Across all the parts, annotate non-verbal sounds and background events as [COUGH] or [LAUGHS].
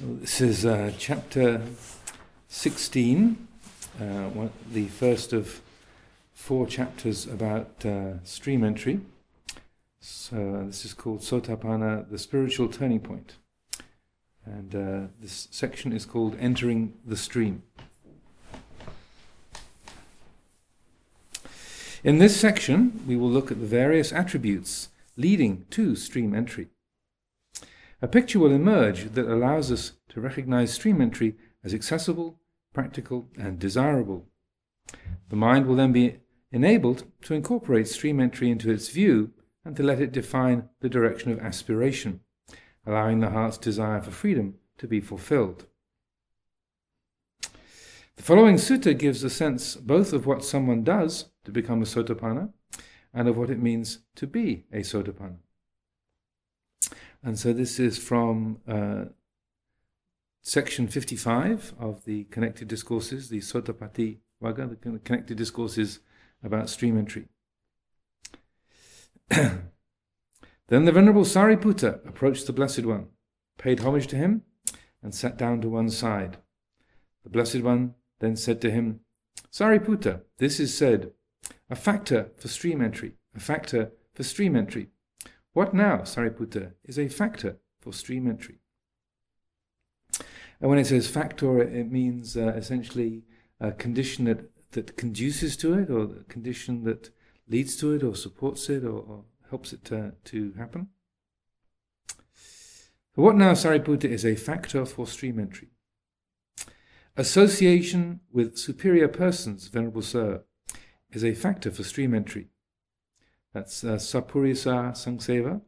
This is uh, chapter 16, uh, one, the first of four chapters about uh, stream entry. So this is called Sotapanna, the spiritual turning point. And uh, this section is called Entering the Stream. In this section, we will look at the various attributes leading to stream entry. A picture will emerge that allows us to recognize stream entry as accessible, practical, and desirable. The mind will then be enabled to incorporate stream entry into its view and to let it define the direction of aspiration, allowing the heart's desire for freedom to be fulfilled. The following sutta gives a sense both of what someone does to become a sotapanna and of what it means to be a sotapanna. And so this is from uh, section 55 of the Connected Discourses, the Sotapatti Vagga, the Connected Discourses about stream entry. [CLEARS THROAT] then the Venerable Sariputta approached the Blessed One, paid homage to him, and sat down to one side. The Blessed One then said to him, Sariputta, this is said, a factor for stream entry, a factor for stream entry. What now, Sariputta, is a factor for stream entry? And when it says factor, it means uh, essentially a condition that, that conduces to it, or a condition that leads to it, or supports it, or, or helps it to, to happen. So what now, Sariputta, is a factor for stream entry? Association with superior persons, Venerable Sir, is a factor for stream entry. That's uh, Sapurisa Sangseva.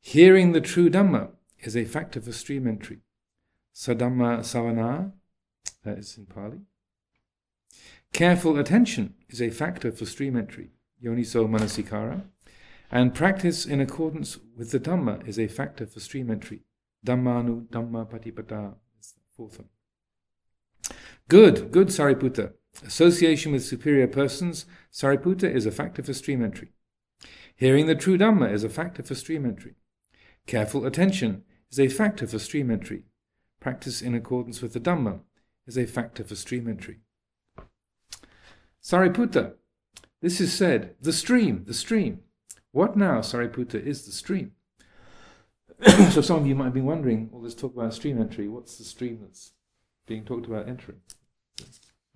Hearing the true Dhamma is a factor for stream entry. Sadhamma Savana, that is in Pali. Careful attention is a factor for stream entry. Yoniso Manasikara. And practice in accordance with the Dhamma is a factor for stream entry. Dhammanu Dhamma Patipada is the fourth one. Good, good Sariputta. Association with superior persons, Sariputta, is a factor for stream entry. Hearing the true Dhamma is a factor for stream entry. Careful attention is a factor for stream entry. Practice in accordance with the Dhamma is a factor for stream entry. Sariputta, this is said, the stream, the stream. What now, Sariputta, is the stream? [COUGHS] so some of you might been wondering, all this talk about stream entry, what's the stream that's being talked about entering?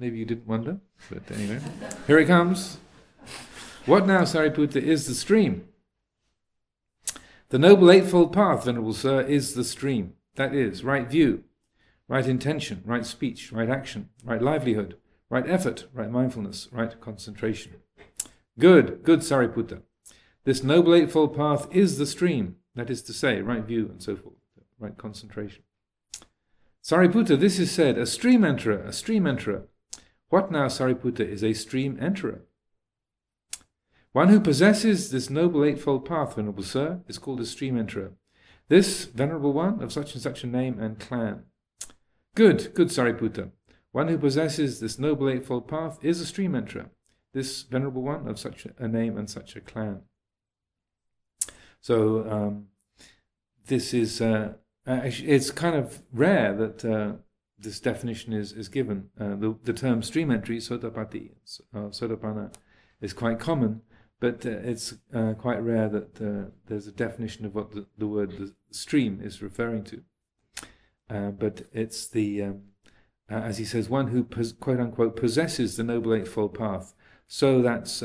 Maybe you didn't wonder, but anyway. Here it comes. What now, Sariputta, is the stream? The Noble Eightfold Path, Venerable Sir, is the stream. That is, right view, right intention, right speech, right action, right livelihood, right effort, right mindfulness, right concentration. Good, good Sariputta. This Noble Eightfold Path is the stream, that is to say, right view and so forth, right concentration. Sariputta, this is said, a stream enterer, a stream enterer, what now, Sariputta, is a stream enterer? One who possesses this noble eightfold path, Venerable Sir, is called a stream enterer. This venerable one of such and such a name and clan. Good, good Sariputta. One who possesses this noble eightfold path is a stream enterer. This venerable one of such a name and such a clan. So um, this is uh, it's kind of rare that uh, this definition is, is given. Uh, the, the term stream entry, sotapatti, uh, sotapanna, is quite common, but uh, it's uh, quite rare that uh, there's a definition of what the, the word the stream is referring to. Uh, but it's the, um, as he says, one who pos- quote unquote possesses the Noble Eightfold Path. So that's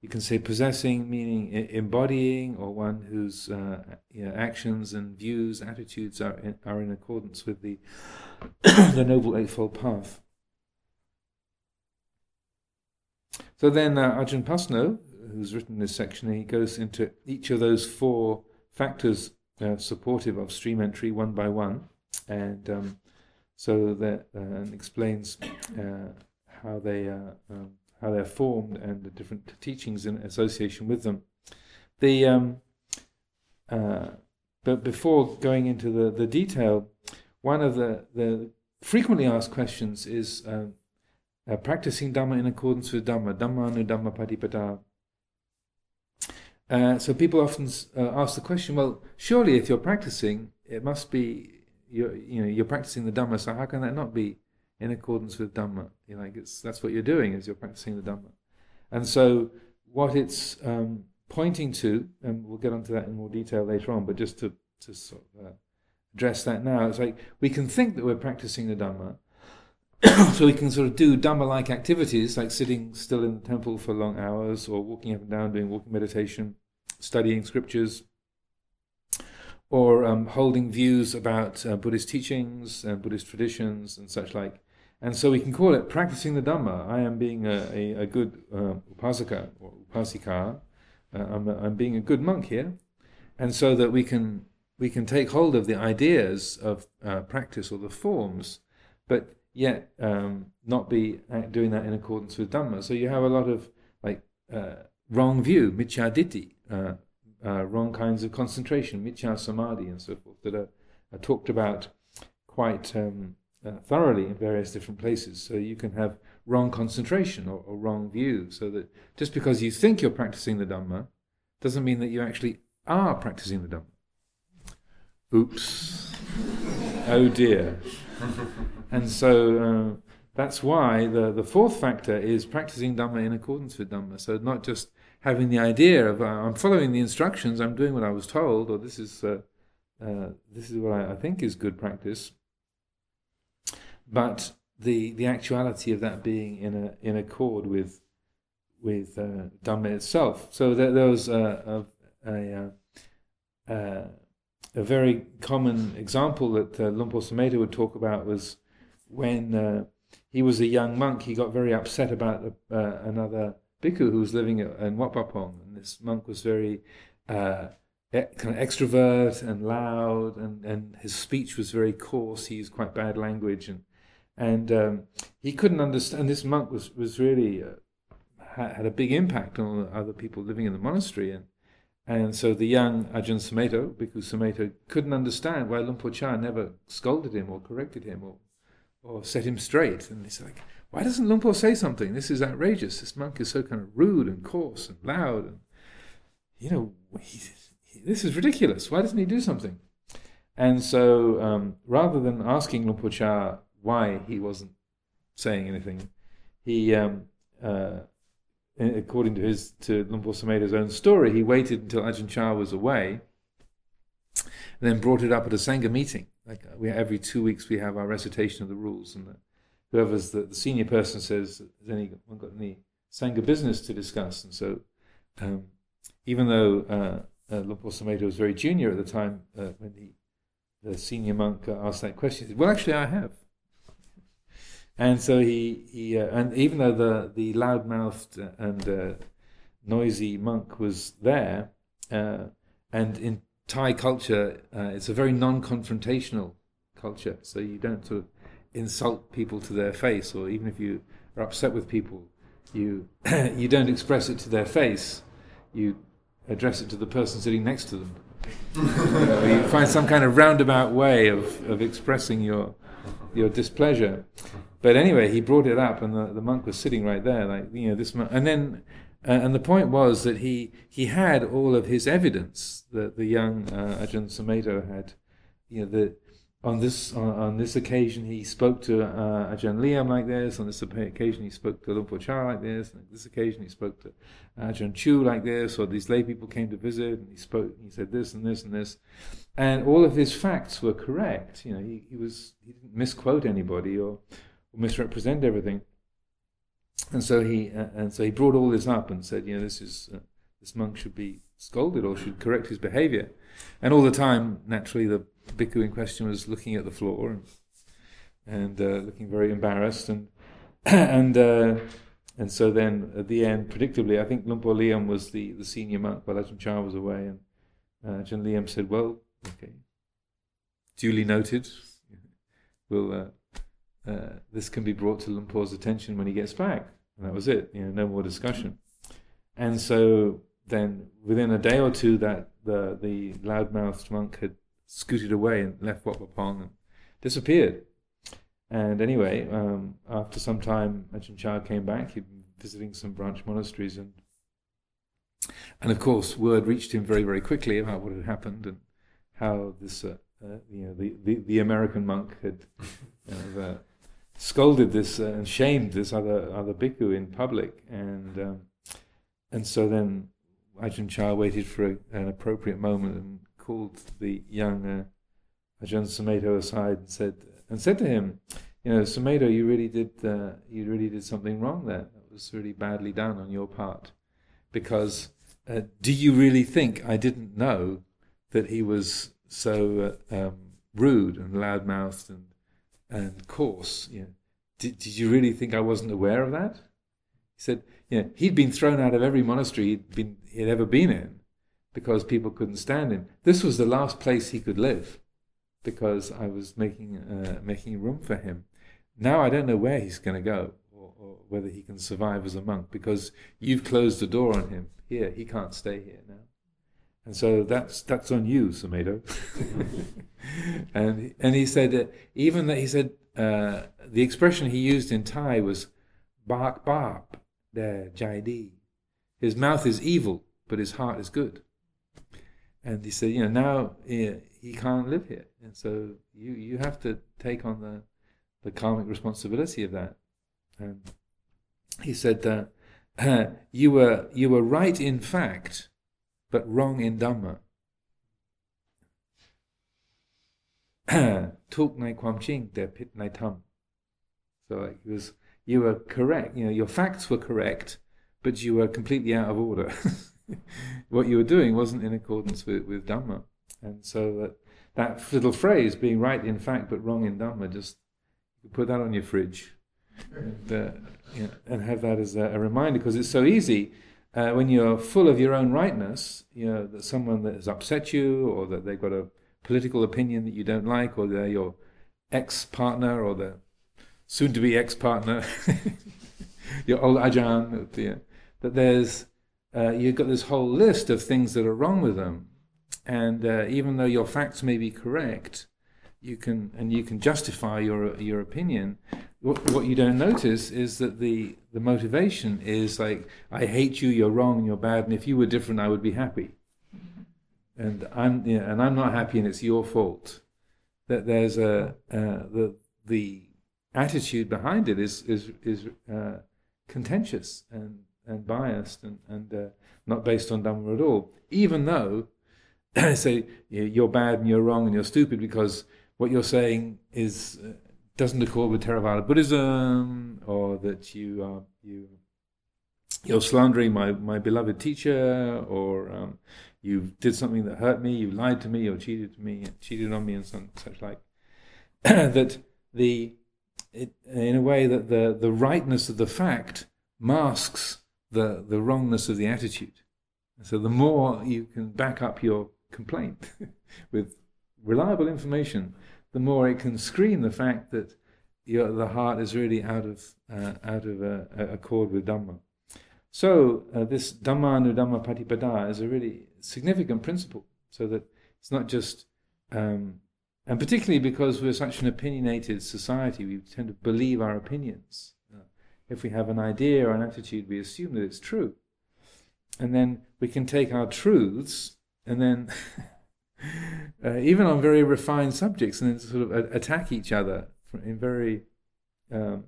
you can say possessing meaning embodying or one whose uh, you know, actions and views attitudes are in, are in accordance with the [COUGHS] the noble eightfold path. So then uh, Ajahn Pasanno who's written this section he goes into each of those four factors uh, supportive of stream entry one by one and um, so that uh, explains uh, how they uh, um, how they're formed and the different teachings in association with them. The um, uh, but before going into the, the detail, one of the, the frequently asked questions is uh, uh, practicing Dhamma in accordance with Dhamma, Dhamma anu Dhamma Patipada. Uh, so people often uh, ask the question, well, surely if you're practicing it must be you're you know you're practicing the Dhamma. So how can that not be in accordance with Dhamma? You know, like it's that's what you're doing is you're practicing the Dhamma, and so what it's um, pointing to, and we'll get onto that in more detail later on, but just to to sort of uh, address that now, it's like we can think that we're practicing the Dhamma. [COUGHS] so we can sort of do Dhamma-like activities like sitting still in the temple for long hours or walking up and down doing walking meditation, studying scriptures, or um, holding views about uh, Buddhist teachings and Buddhist traditions and such like. And so we can call it practicing the Dhamma. I am being a, a, a good uh, upasaka or upasika. Uh, I'm, I'm being a good monk here. And so that we can, we can take hold of the ideas of uh, practice or the forms, but yet um, not be doing that in accordance with Dhamma. So you have a lot of like uh, wrong view, miccaditthi, uh, uh, wrong kinds of concentration, miccā samadhi, and so forth, that are, are talked about quite um, uh, thoroughly in various different places. So you can have wrong concentration or, or, wrong view. So that just because you think you're practicing the Dhamma doesn't mean that you actually are practicing the Dhamma. Oops. [LAUGHS] oh dear. and so uh, that's why the, the fourth factor is practicing Dhamma in accordance with Dhamma. So not just having the idea of uh, I'm following the instructions, I'm doing what I was told, or this is uh, uh, this is what I, I, think is good practice. But the the actuality of that being in a in accord with with uh, Dhamma itself. So there, there was a a, a, uh, a, very common example that uh, Luang Por Sumedho would talk about was when uh, he was a young monk. He got very upset about uh, another bhikkhu who was living in Pah and this monk was very uh, kind of extrovert and loud, and, and his speech was very coarse. He used quite bad language, and and um, he couldn't understand. This monk was was really uh, had a big impact on other people living in the monastery, and and so the young Ajahn Sumedho, Bhikkhu Sumedho, couldn't understand why Luang Por Chah never scolded him or corrected him or or set him straight, and he's like why doesn't Luang Por say something? This is outrageous. This monk is so kind of rude and coarse and loud, and you know, he, this is ridiculous. Why doesn't he do something? And so, um, rather than asking Luang Por Chah why he wasn't saying anything, he, um, uh, according to his to Luang Por own story, he waited until Ajahn Chah was away, and then brought it up at a sangha meeting. Like we, every two weeks, we have our recitation of the rules, and the whoever's the, the senior person says, has anyone got any Sangha business to discuss? And so, um, even though uh, uh, Luang Por Sumedho was very junior at the time, uh, when he, the senior monk uh, asked that question, he said, well, actually, I have. And so he, he uh, and even though the, the loud-mouthed and uh, noisy monk was there, uh, and in Thai culture, it's a very non-confrontational culture, so you don't sort of insult people to their face, or even if you are upset with people, you [COUGHS] you don't express it to their face. You address it to the person sitting next to them. [LAUGHS] you find some kind of roundabout way of, of expressing your your displeasure. But anyway, he brought it up, and the, the monk was sitting right there, like you know this. Monk, and then, uh, and the point was that he he had all of his evidence that the young uh, Ajahn Sumedho had, you know, the on this on, on, this occasion he spoke to uh, Ajahn Liam like this. On this occasion he spoke to Luang Por Chah like this. On this occasion he spoke to Ajahn Chu like this. Or these lay people came to visit and he spoke. He said this and this and this, and all of his facts were correct. You know, he, he was he didn't misquote anybody or misrepresent everything. And so he uh, and so he brought all this up and said, you know, this is uh, this monk should be scolded or should correct his behavior. And all the time, naturally, the bhikkhu in question was looking at the floor and, and uh, looking very embarrassed. And [CLEARS THROAT] and uh, and so then at the end, predictably, I think Luang Por Liam was the, the senior monk while Ajahn Chah was away. And uh, Ajahn Liam said, Well, okay, duly noted. Will uh, this can be brought to Luang Por's attention when he gets back? And that was it. You know, no more discussion. And so then, within a day or two, that the the loudmouthed monk had scooted away and left Wat Pah Pong and disappeared. And anyway, um, after some time, Ajahn Chah came back. He'd been visiting some branch monasteries, and and of course, word reached him very, very quickly about what had happened and how this uh, uh, you know, the, the, the American monk had [LAUGHS] uh, scolded this uh, and shamed this other other bhikkhu in public, and um, and so then Ajahn Chah waited for a, an appropriate moment and called the young uh, Ajahn Sumedho aside and said and said to him, you know, Sumedho, you really did uh, you really did something wrong there. That was really badly done on your part, because uh, do you really think I didn't know that he was so uh, um, rude and loudmouthed and and coarse? You know, did, did you really think I wasn't aware of that? He said, you know, he'd been thrown out of every monastery he'd, been, he'd ever been in because people couldn't stand him. This was the last place he could live because I was making uh, making room for him. Now I don't know where he's going to go or, or, whether he can survive as a monk because you've closed the door on him. Here, he can't stay here now. And so that's that's on you, Sumedho. [LAUGHS] and and he said uh, even that he said uh, the expression he used in Thai was "bak bap der jai His mouth is evil, but his heart is good. And he said, you know, now he, he can't live here, and so you you have to take on the the karmic responsibility of that. And he said that uh, [CLEARS THROAT] you were you were right in fact but wrong in Dhamma. [CLEARS THROAT] ทุกในความจริงแต่ผิดในธรรม so like it was you were correct you know your facts were correct but you were completely out of order [LAUGHS] what you were doing wasn't in accordance with, with Dhamma and so that that little phrase being right in fact but wrong in Dhamma just put that on your fridge and, uh, you know, and have that as a, a reminder because it's so easy uh, when you're full of your own rightness, you know, that someone that has upset you or that they've got a political opinion that you don't like or they're your ex partner or the soon to be ex partner, [LAUGHS] your old Ajahn, that there's, uh, you've got this whole list of things that are wrong with them. And uh, even though your facts may be correct, you can and you can justify your your opinion. What, what you don't notice is that the the motivation is like I hate you, you're wrong, you're bad, and if you were different, I would be happy. And I'm you know, and I'm not happy, and it's your fault. That there's a uh, the the attitude behind it is is is uh, contentious and and biased and and uh, not based on Dhamma at all. Even though I [CLEARS THROAT] say you're bad and you're wrong and you're stupid because what you're saying is uh, doesn't accord with Theravada Buddhism, or that you are you you're slandering my, my beloved teacher, or um, you did something that hurt me, you lied to me, or cheated me, cheated on me, and some, such like. [CLEARS THROAT] that the it, in a way that the the rightness of the fact masks the the wrongness of the attitude. So the more you can back up your complaint [LAUGHS] with reliable information, the more it can screen the fact that your, the heart is really out of uh, out of accord with Dhamma. So uh, this Dhamma nu Dhamma Patipada is a really significant principle. So that it's not just, um, and particularly because we're such an opinionated society, we tend to believe our opinions. Uh, if we have an idea or an attitude, we assume that it's true, and then we can take our truths and then [LAUGHS] uh, even on very refined subjects, and sort of attack each other in very um,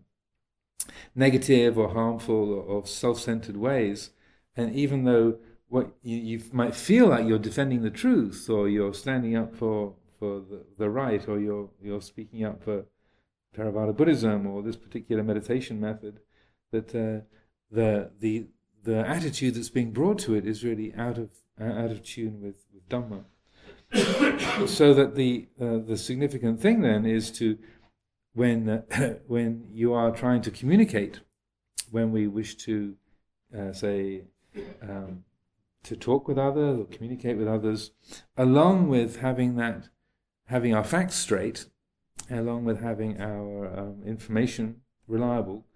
negative or harmful or, or self-centered ways. And even though what you, you, might feel like you're defending the truth, or you're standing up for for the, the right, or you're you're speaking up for Theravada Buddhism or this particular meditation method, that uh, the the the attitude that's being brought to it is really out of uh, out of tune with, with Dhamma. [COUGHS] so that the uh, the significant thing then is to when uh, [COUGHS] when you are trying to communicate, when we wish to uh, say um, to talk with others or communicate with others, along with having that having our facts straight, along with having our um, information reliable,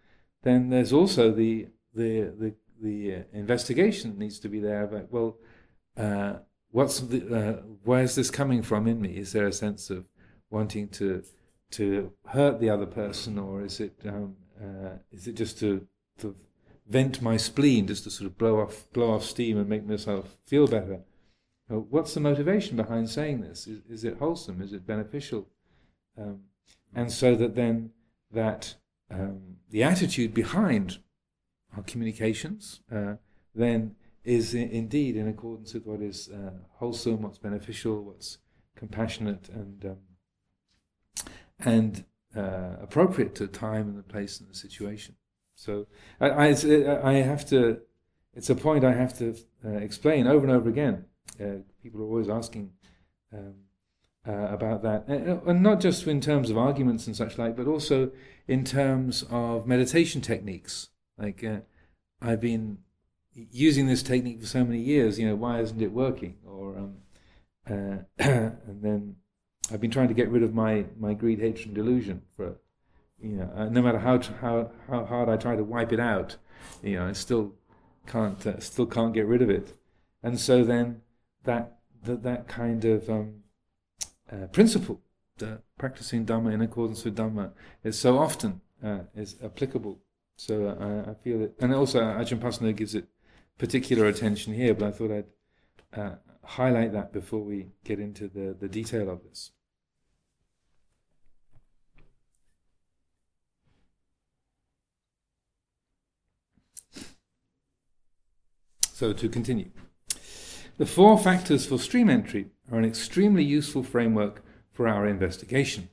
then there's also the the the the uh, investigation needs to be there about well. What's the, uh, where's this coming from in me? Is there a sense of wanting to to hurt the other person, or is it um, uh, is it just to, to vent my spleen, just to sort of blow off blow off steam and make myself feel better? uh, what's the motivation behind saying this? Is, is it wholesome? Is it beneficial? Um, and so that then that um, the attitude behind our communications uh, then is in, indeed in accordance with what is uh, wholesome, what's beneficial, what's compassionate, and um, and uh, appropriate to the time and the place and the situation. So I, I, I have to. It's a point I have to uh, explain over and over again. Uh, people are always asking um, uh, about that, and, and not just in terms of arguments and such like, but also in terms of meditation techniques. Like I've been using this technique for so many years, you know, why isn't it working? Or um, uh, [CLEARS THROAT] and then I've been trying to get rid of my, my greed, hatred, and delusion for, you know, uh, no matter how how how hard I try to wipe it out, you know, I still can't uh, still can't get rid of it, and so then that that that kind of um, uh, principle, practicing Dhamma in accordance with Dhamma, is so often uh, is applicable. So uh, I, I feel it, and also Ajahn Pasanno gives it particular attention here, but I thought I'd uh, highlight that before we get into the, the detail of this. So, to continue. The four factors for stream entry are an extremely useful framework for our investigation.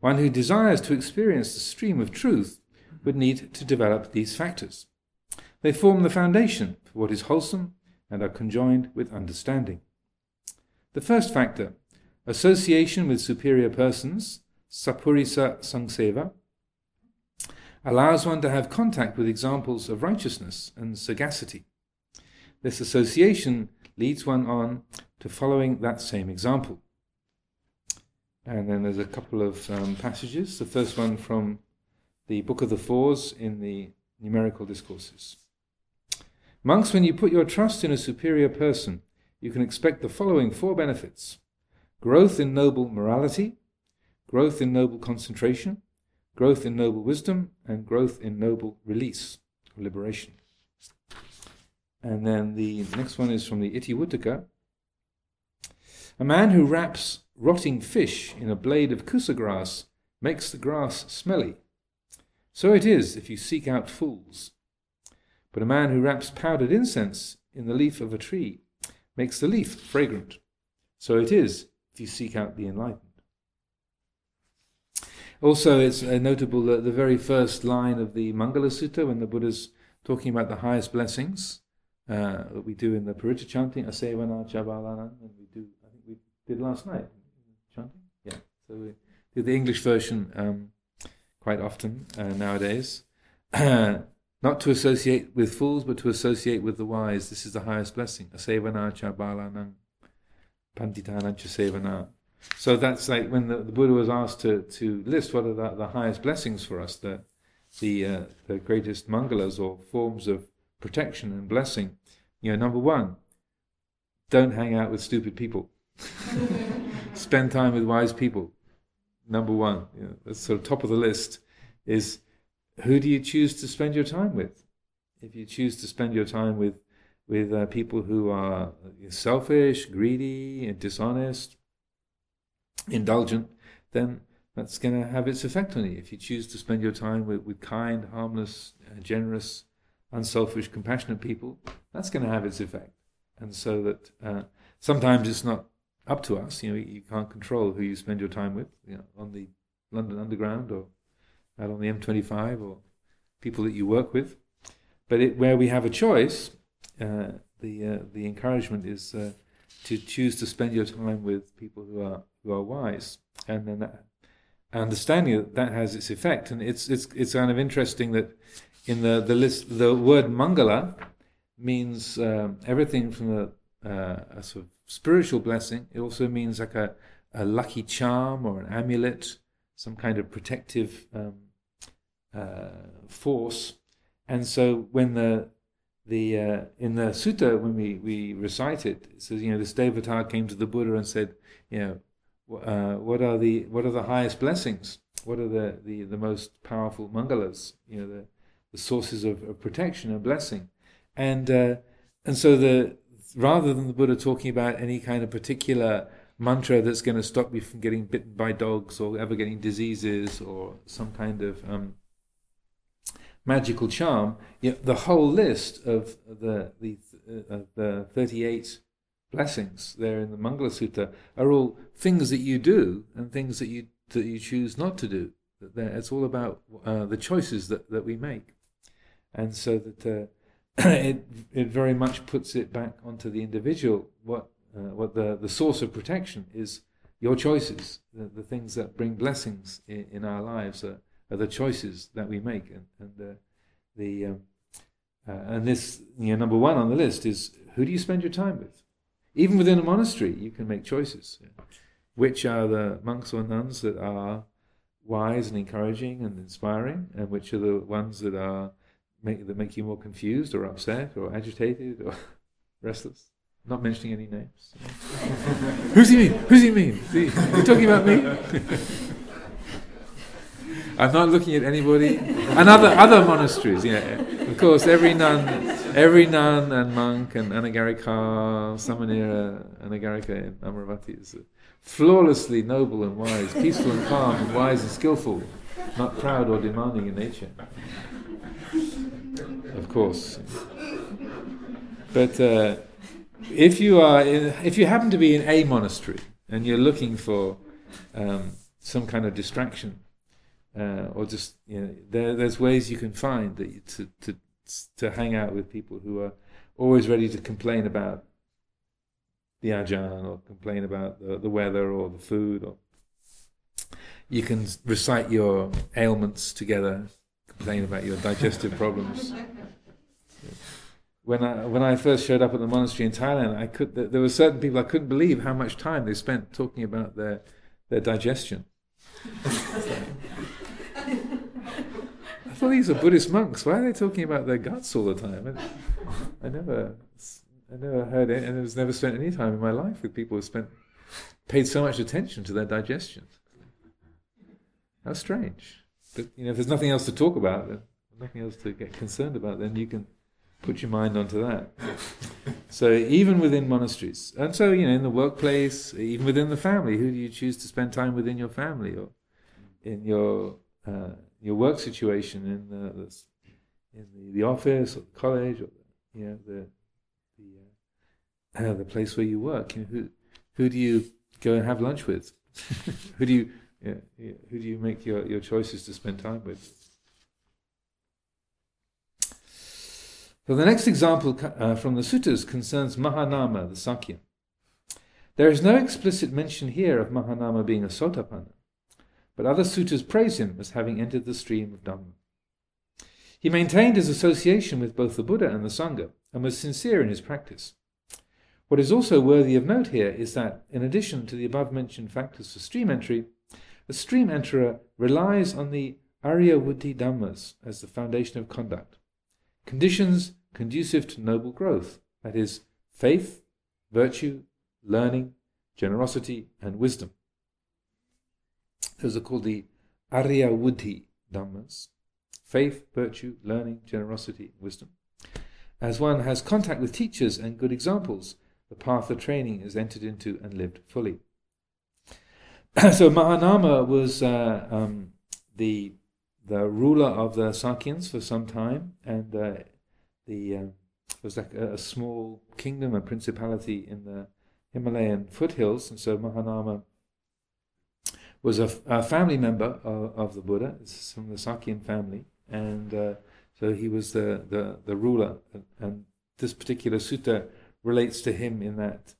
One who desires to experience the stream of truth would need to develop these factors. They form the foundation for what is wholesome and are conjoined with understanding. The first factor, association with superior persons, sapurisa sangseva, allows one to have contact with examples of righteousness and sagacity. This association leads one on to following that same example. And then there's a couple of um, passages. The first one from the Book of the Fours in the Numerical Discourses. Monks, when you put your trust in a superior person, you can expect the following four benefits growth in noble morality, growth in noble concentration, growth in noble wisdom, and growth in noble release or liberation. And then the next one is from the Itivuttaka. A man who wraps rotting fish in a blade of kusa grass makes the grass smelly. So it is if you seek out fools. But a man who wraps powdered incense in the leaf of a tree makes the leaf fragrant. So it is if you seek out the enlightened. Also, it's uh, notable that the very first line of the Mangala Sutta, when the Buddha's talking about the highest blessings uh, that we do in the Paritta chanting, Asevana Chabalana, and we do, I think we did last night, chanting? Yeah. So we do the English version um, quite often uh, nowadays. [CLEARS THROAT] Not to associate with fools, but to associate with the wise. This is the highest blessing. So that's like when the, the, Buddha was asked to, to list what are the, the highest blessings for us, the, the, uh, the greatest mangalas or forms of protection and blessing. You know, number one, don't hang out with stupid people. [LAUGHS] Spend time with wise people. Number one, you know, that's sort of top of the list is who do you choose to spend your time with? If you choose to spend your time with with uh, people who are selfish, greedy, dishonest, indulgent, then that's going to have its effect on you. If you choose to spend your time with, with kind, harmless, uh, generous, unselfish, compassionate people, that's going to have its effect. And so that uh, sometimes it's not up to us. You know, you can't control who you spend your time with. You know, on the London Underground or out on the M25 or people that you work with. But it, where we have a choice, uh, the uh, the encouragement is uh, to choose to spend your time with people who are who are wise, and then that, understanding that that has its effect. And it's it's it's kind of interesting that in the the list the word mangala means um, everything from a, uh, a sort of spiritual blessing. It also means like a, a lucky charm or an amulet, some kind of protective um, force. And so when the the uh, in the sutta when we, we recite it, it says you know this devata came to the Buddha and said you know uh, what are the what are the highest blessings? What are the, the, the most powerful mangalas? You know the, the sources of, of protection and blessing, and uh, and so the rather than the Buddha talking about any kind of particular mantra that's going to stop you from getting bitten by dogs or ever getting diseases or some kind of um, magical charm, you know, the whole list of the the, uh, the 38 blessings there in the Mangala Sutta are all things that you do and things that you that you choose not to do. It's all about uh, the choices that, that we make, and so that uh, [CLEARS THROAT] it it very much puts it back onto the individual. What uh, what the the source of protection is your choices, the, the things that bring blessings in, in our lives are, are, the choices that we make, and, and uh, the um, uh, and this you know, number one on the list is who do you spend your time with? Even within a monastery, you can make choices. Which are the monks or nuns that are wise and encouraging and inspiring, and which are the ones that are make, that make you more confused or upset or agitated or [LAUGHS] restless? Not mentioning any names. [LAUGHS] Who's he mean? Who's he mean? Are you talking about me? [LAUGHS] I'm not looking at anybody. And other, other monasteries, yeah. Of course, every nun, every nun and monk and anagarika, samanera, anagarika in Amaravati is flawlessly noble and wise, peaceful and calm, and wise and skillful, not proud or demanding in nature. Of course. But uh, if you are, in, if you happen to be in a monastery and you're looking for um, some kind of distraction, uh, or just you know, there, there's ways you can find that to to to hang out with people who are always ready to complain about the ajahn or complain about the, the weather or the food or you can recite your ailments together complain about your digestive problems. When I when I first showed up at the monastery in Thailand I could there were certain people I couldn't believe how much time they spent talking about their their digestion [LAUGHS] thought these are Buddhist monks. Why are they talking about their guts all the time? I, I never, I never heard it, and I've never spent any time in my life with people who spent paid so much attention to their digestion. How strange. But you know, if there's nothing else to talk about, nothing else to get concerned about, then you can put your mind onto that. so even within monasteries, and so you know, in the workplace, even within the family, who do you choose to spend time with in your family or in your uh, your work situation in the, the in the, the, office or the college or you know the the uh, the place where you work. You know, who who do you go and have lunch with? [LAUGHS] who do you who do you make your, your choices to spend time with? So the next example uh, from the suttas concerns Mahanama, the Sakya. There is no explicit mention here of Mahanama being a Sotapanna but other suttas praise him as having entered the stream of Dhamma. He maintained his association with both the Buddha and the Sangha and was sincere in his practice. What is also worthy of note here is that, in addition to the above mentioned factors for stream entry, a stream enterer relies on the Aryavuddhi Dhammas as the foundation of conduct, conditions conducive to noble growth, that is, faith, virtue, learning, generosity, and wisdom. Those are called the Arya Vuddhi Dhammas faith, virtue, learning, generosity, wisdom. As one has contact with teachers and good examples, the path of training is entered into and lived fully. [CLEARS THROAT] so Mahanama was uh, um, the the ruler of the Sakyans for some time, and uh, the uh, was like a, a, small kingdom, a principality in the Himalayan foothills, and so Mahanama was a, a family member of, of, the Buddha, it's from the Sakyan family, and uh, so he was the, the, the ruler, and, and, this particular sutta relates to him in that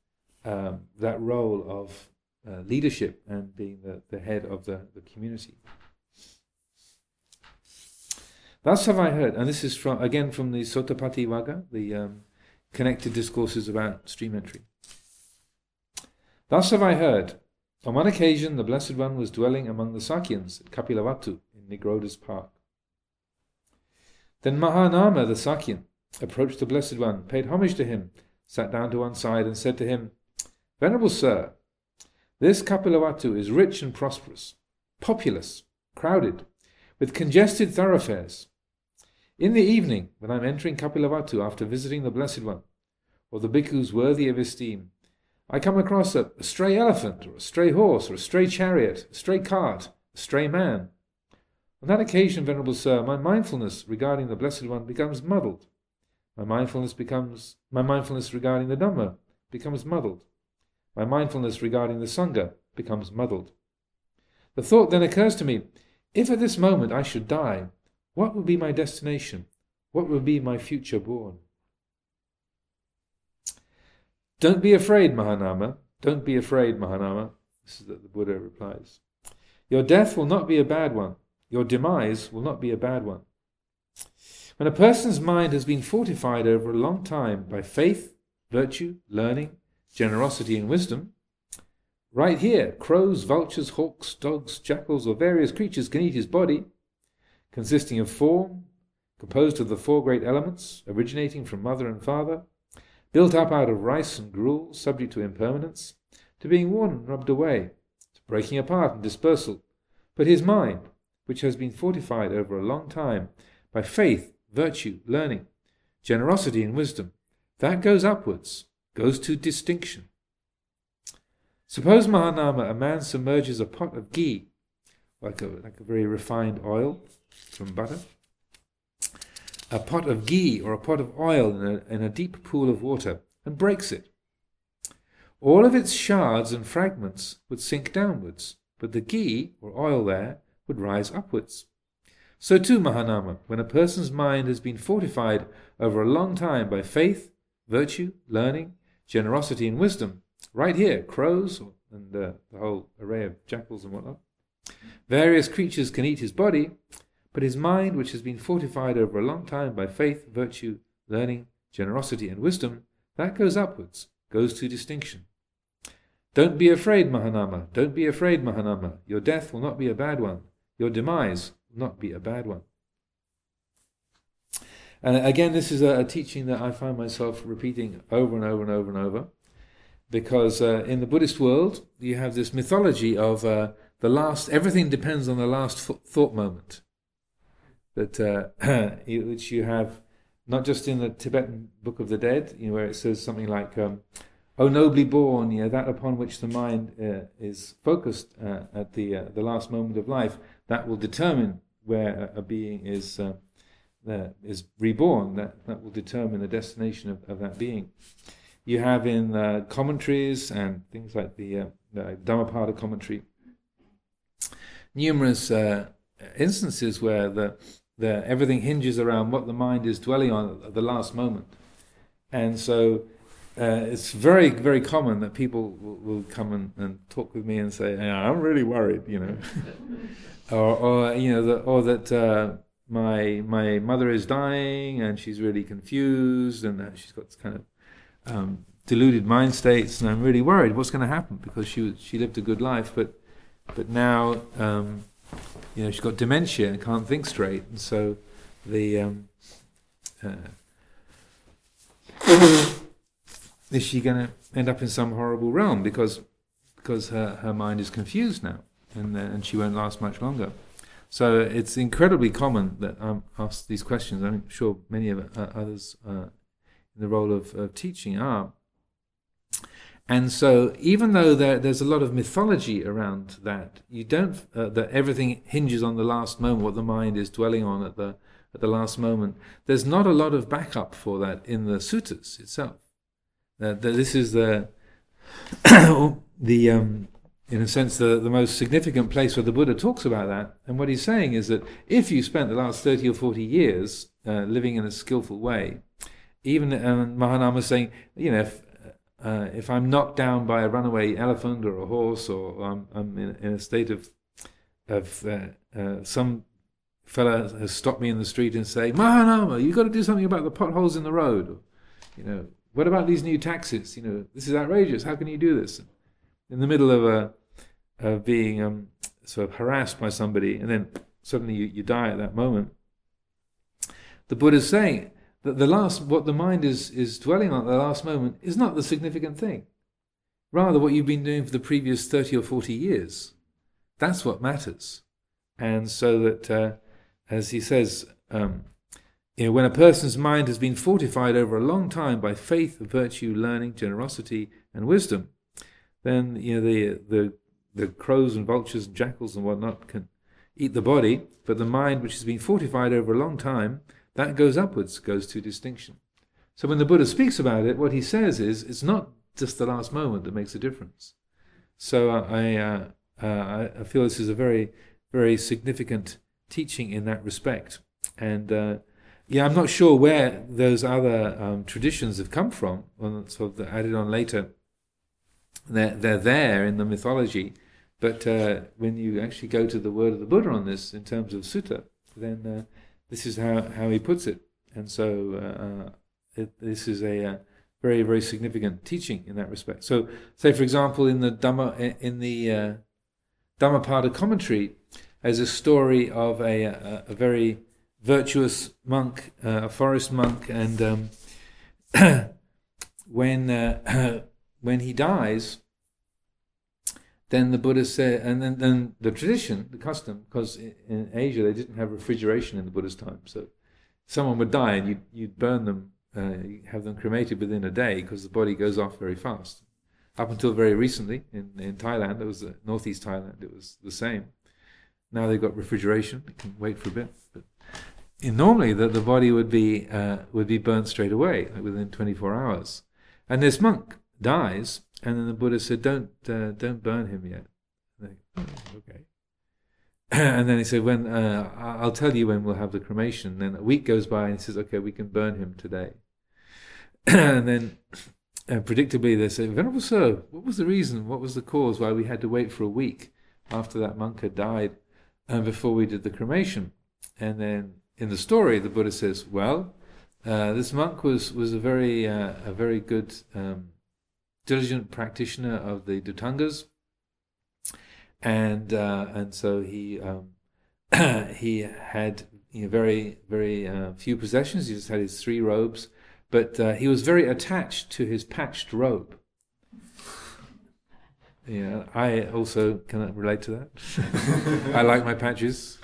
um, that role of uh, leadership and being the, the head of the, the community. Thus have I heard, and this is from again from the Sotapatti Vagga, the um, connected discourses about stream entry. Thus have I heard on one occasion, the Blessed One was dwelling among the Sakyans at Kapilavatthu in Nigrodha's park. Then Mahanama, the Sakyan, approached the Blessed One, paid homage to him, sat down to one side, and said to him, Venerable Sir, this Kapilavatthu is rich and prosperous, populous, crowded, with congested thoroughfares. In the evening, when I am entering Kapilavatthu after visiting the Blessed One, or the bhikkhus worthy of esteem. I come across a, a stray elephant, or a stray horse, or a stray chariot, a stray cart, a stray man. On that occasion, Venerable Sir, my mindfulness regarding the Blessed One becomes muddled. My mindfulness becomes my mindfulness regarding the Dhamma becomes muddled. My mindfulness regarding the Sangha becomes muddled. The thought then occurs to me if at this moment I should die, what would be my destination? What would be my future born? Don't be afraid, Mahanama. Don't be afraid, Mahanama. This is that the Buddha replies. Your death will not be a bad one. Your demise will not be a bad one. When a person's mind has been fortified over a long time by faith, virtue, learning, generosity, and wisdom, right here, crows, vultures, hawks, dogs, jackals, or various creatures can eat his body, consisting of form, composed of the four great elements, originating from mother and father, built up out of rice and gruel, subject to impermanence, to being worn and rubbed away, to breaking apart and dispersal. But his mind, which has been fortified over a long time by faith, virtue, learning, generosity, and wisdom, that goes upwards, goes to distinction. Suppose, Mahanama, a man submerges a pot of ghee, like a, like a very refined oil from butter, a pot of ghee or a pot of oil in a, in a deep pool of water, and breaks it. All of its shards and fragments would sink downwards, but the ghee or oil there would rise upwards. So too, Mahanama, when a person's mind has been fortified over a long time by faith, virtue, learning, generosity, and wisdom, right here, crows and uh, the whole array of jackals and whatnot, various creatures can eat his body, but his mind, which has been fortified over a long time by faith, virtue, learning, generosity, and wisdom, that goes upwards, goes to distinction. Don't be afraid, Mahanama. Don't be afraid, Mahanama. Your death will not be a bad one. Your demise will not be a bad one. And again, this is a, a, teaching that I find myself repeating over and over and over and over, because uh, in the Buddhist world, you have this mythology of uh, the last, everything depends on the last thought moment. That uh, [CLEARS THROAT] which you have not just in the Tibetan Book of the Dead, you know, where it says something like, um, "O nobly born," you know, that upon which the mind uh, is focused uh, at the uh, the last moment of life, that will determine where a, being is uh, is reborn. That that will determine the destination of, of that being. You have in commentaries and things like the, uh, the Dhammapada commentary numerous uh, instances where the the everything hinges around what the mind is dwelling on at the last moment, and so. Uh, it's very, very common that people will, will come and, and, talk with me and say, "I'm really worried," you know, [LAUGHS] or, or you know, the, or that uh, my my mother is dying and she's really confused and uh, she's got kind of um, deluded mind states, and I'm really worried what's going to happen because she she lived a good life, but but now um, you know she's got dementia and can't think straight, and so the um, uh, [COUGHS] is she going to end up in some horrible realm because because her, her mind is confused now and, uh, and she won't last much longer. So it's incredibly common that I'm asked these questions. I'm sure many of uh, others uh, in the role of, of, teaching are. And so, even though there, there's a lot of mythology around that, you don't uh, that everything hinges on the last moment, what the mind is dwelling on at the at the last moment. There's not a lot of backup for that in the suttas itself. Uh, this is the [COUGHS] the um, in a sense, the, the most significant place where the Buddha talks about that. And what he's saying is that if you spent the last 30 or 40 years uh, living in a skillful way, even um, Mahanama is saying, you know, if, uh, if I'm knocked down by a runaway elephant or a horse, or I'm, I'm in, in, a state of, of uh, uh, some fella has stopped me in the street and say, Mahanama, you've got to do something about the potholes in the road. Or, you know, what about these new taxes? You know, this is outrageous. How can you do this? in the middle of a of being um, sort of harassed by somebody, and then suddenly you, you die at that moment. The Buddha is saying that the last, what the mind is is dwelling on at the last moment, is not the significant thing. Rather, what you've been doing for the previous thirty or forty years, that's what matters. And so that, uh, as he says, um, you know, when a person's mind has been fortified over a long time by faith, virtue, learning, generosity, and wisdom, then you know the the the crows and vultures and jackals and whatnot can eat the body, but the mind, which has been fortified over a long time, that goes upwards, goes to distinction. So when the Buddha speaks about it, what he says is it's not just the last moment that makes a difference. So I, uh, uh, I feel this is a very, very significant teaching in that respect. And uh, yeah, I'm not sure where those other um, traditions have come from, sort of added on later. They're, they're there in the mythology, but uh, when you actually go to the word of the Buddha on this in terms of sutta, then uh, this is how, how he puts it. And so it, this is a very very significant teaching in that respect. So, say for example, in the Dhamma in the uh, Dhammapada commentary, there's a story of a, a, a very virtuous monk, uh, a forest monk, and um, [COUGHS] when uh, [COUGHS] when he dies, then the Buddha said, and then, then the tradition, the custom, because in Asia they didn't have refrigeration in the Buddha's time, so someone would die and you'd, you'd burn them uh, have them cremated within a day because the body goes off very fast. Up until very recently, in, in Thailand, it was uh, northeast Thailand, it was the same. Now they've got refrigeration; they can wait for a bit. But normally, the, the body would be uh, would be burnt straight away, like within 24 hours. And this monk dies, and then the Buddha said, "Don't uh, don't burn him yet." Oh, okay. [CLEARS THROAT] and then he said, "When uh, I'll tell you when we'll have the cremation." Then a week goes by, and he says, "Okay, we can burn him today." [CLEARS THROAT] and then uh, predictably they say, Venerable Sir, what was the reason, what was the cause why we had to wait for a week after that monk had died and before we did the cremation? And then in the story, the Buddha says, well, uh, this monk was, was a very, uh, a very good, um, diligent practitioner of the Dhutangas, And, uh, and so he, um, [CLEARS THROAT] he had you know, very, very uh, few possessions. He just had his three robes but uh, he was very attached to his patched robe. Yeah, I also can relate to that. [LAUGHS] I like my patches.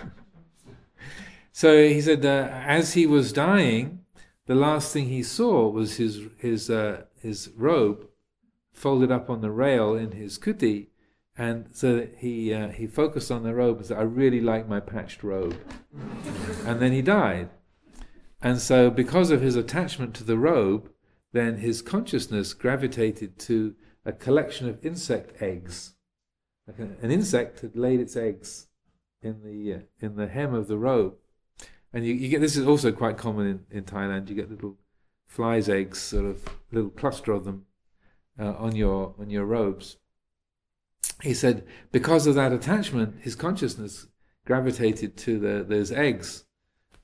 So he said as he was dying, the last thing he saw was his his uh, his robe folded up on the rail in his kuti, and so he uh, he focused on the robe and said, "I really like my patched robe," and then he died. And so, because of his attachment to the robe, then his consciousness gravitated to a collection of insect eggs. Like an insect had laid its eggs in the uh, in the hem of the robe, and you, you, get this is also quite common in, in Thailand. You get little flies' eggs, sort of little cluster of them uh, on your on your robes. He said because of that attachment, his consciousness gravitated to the, those eggs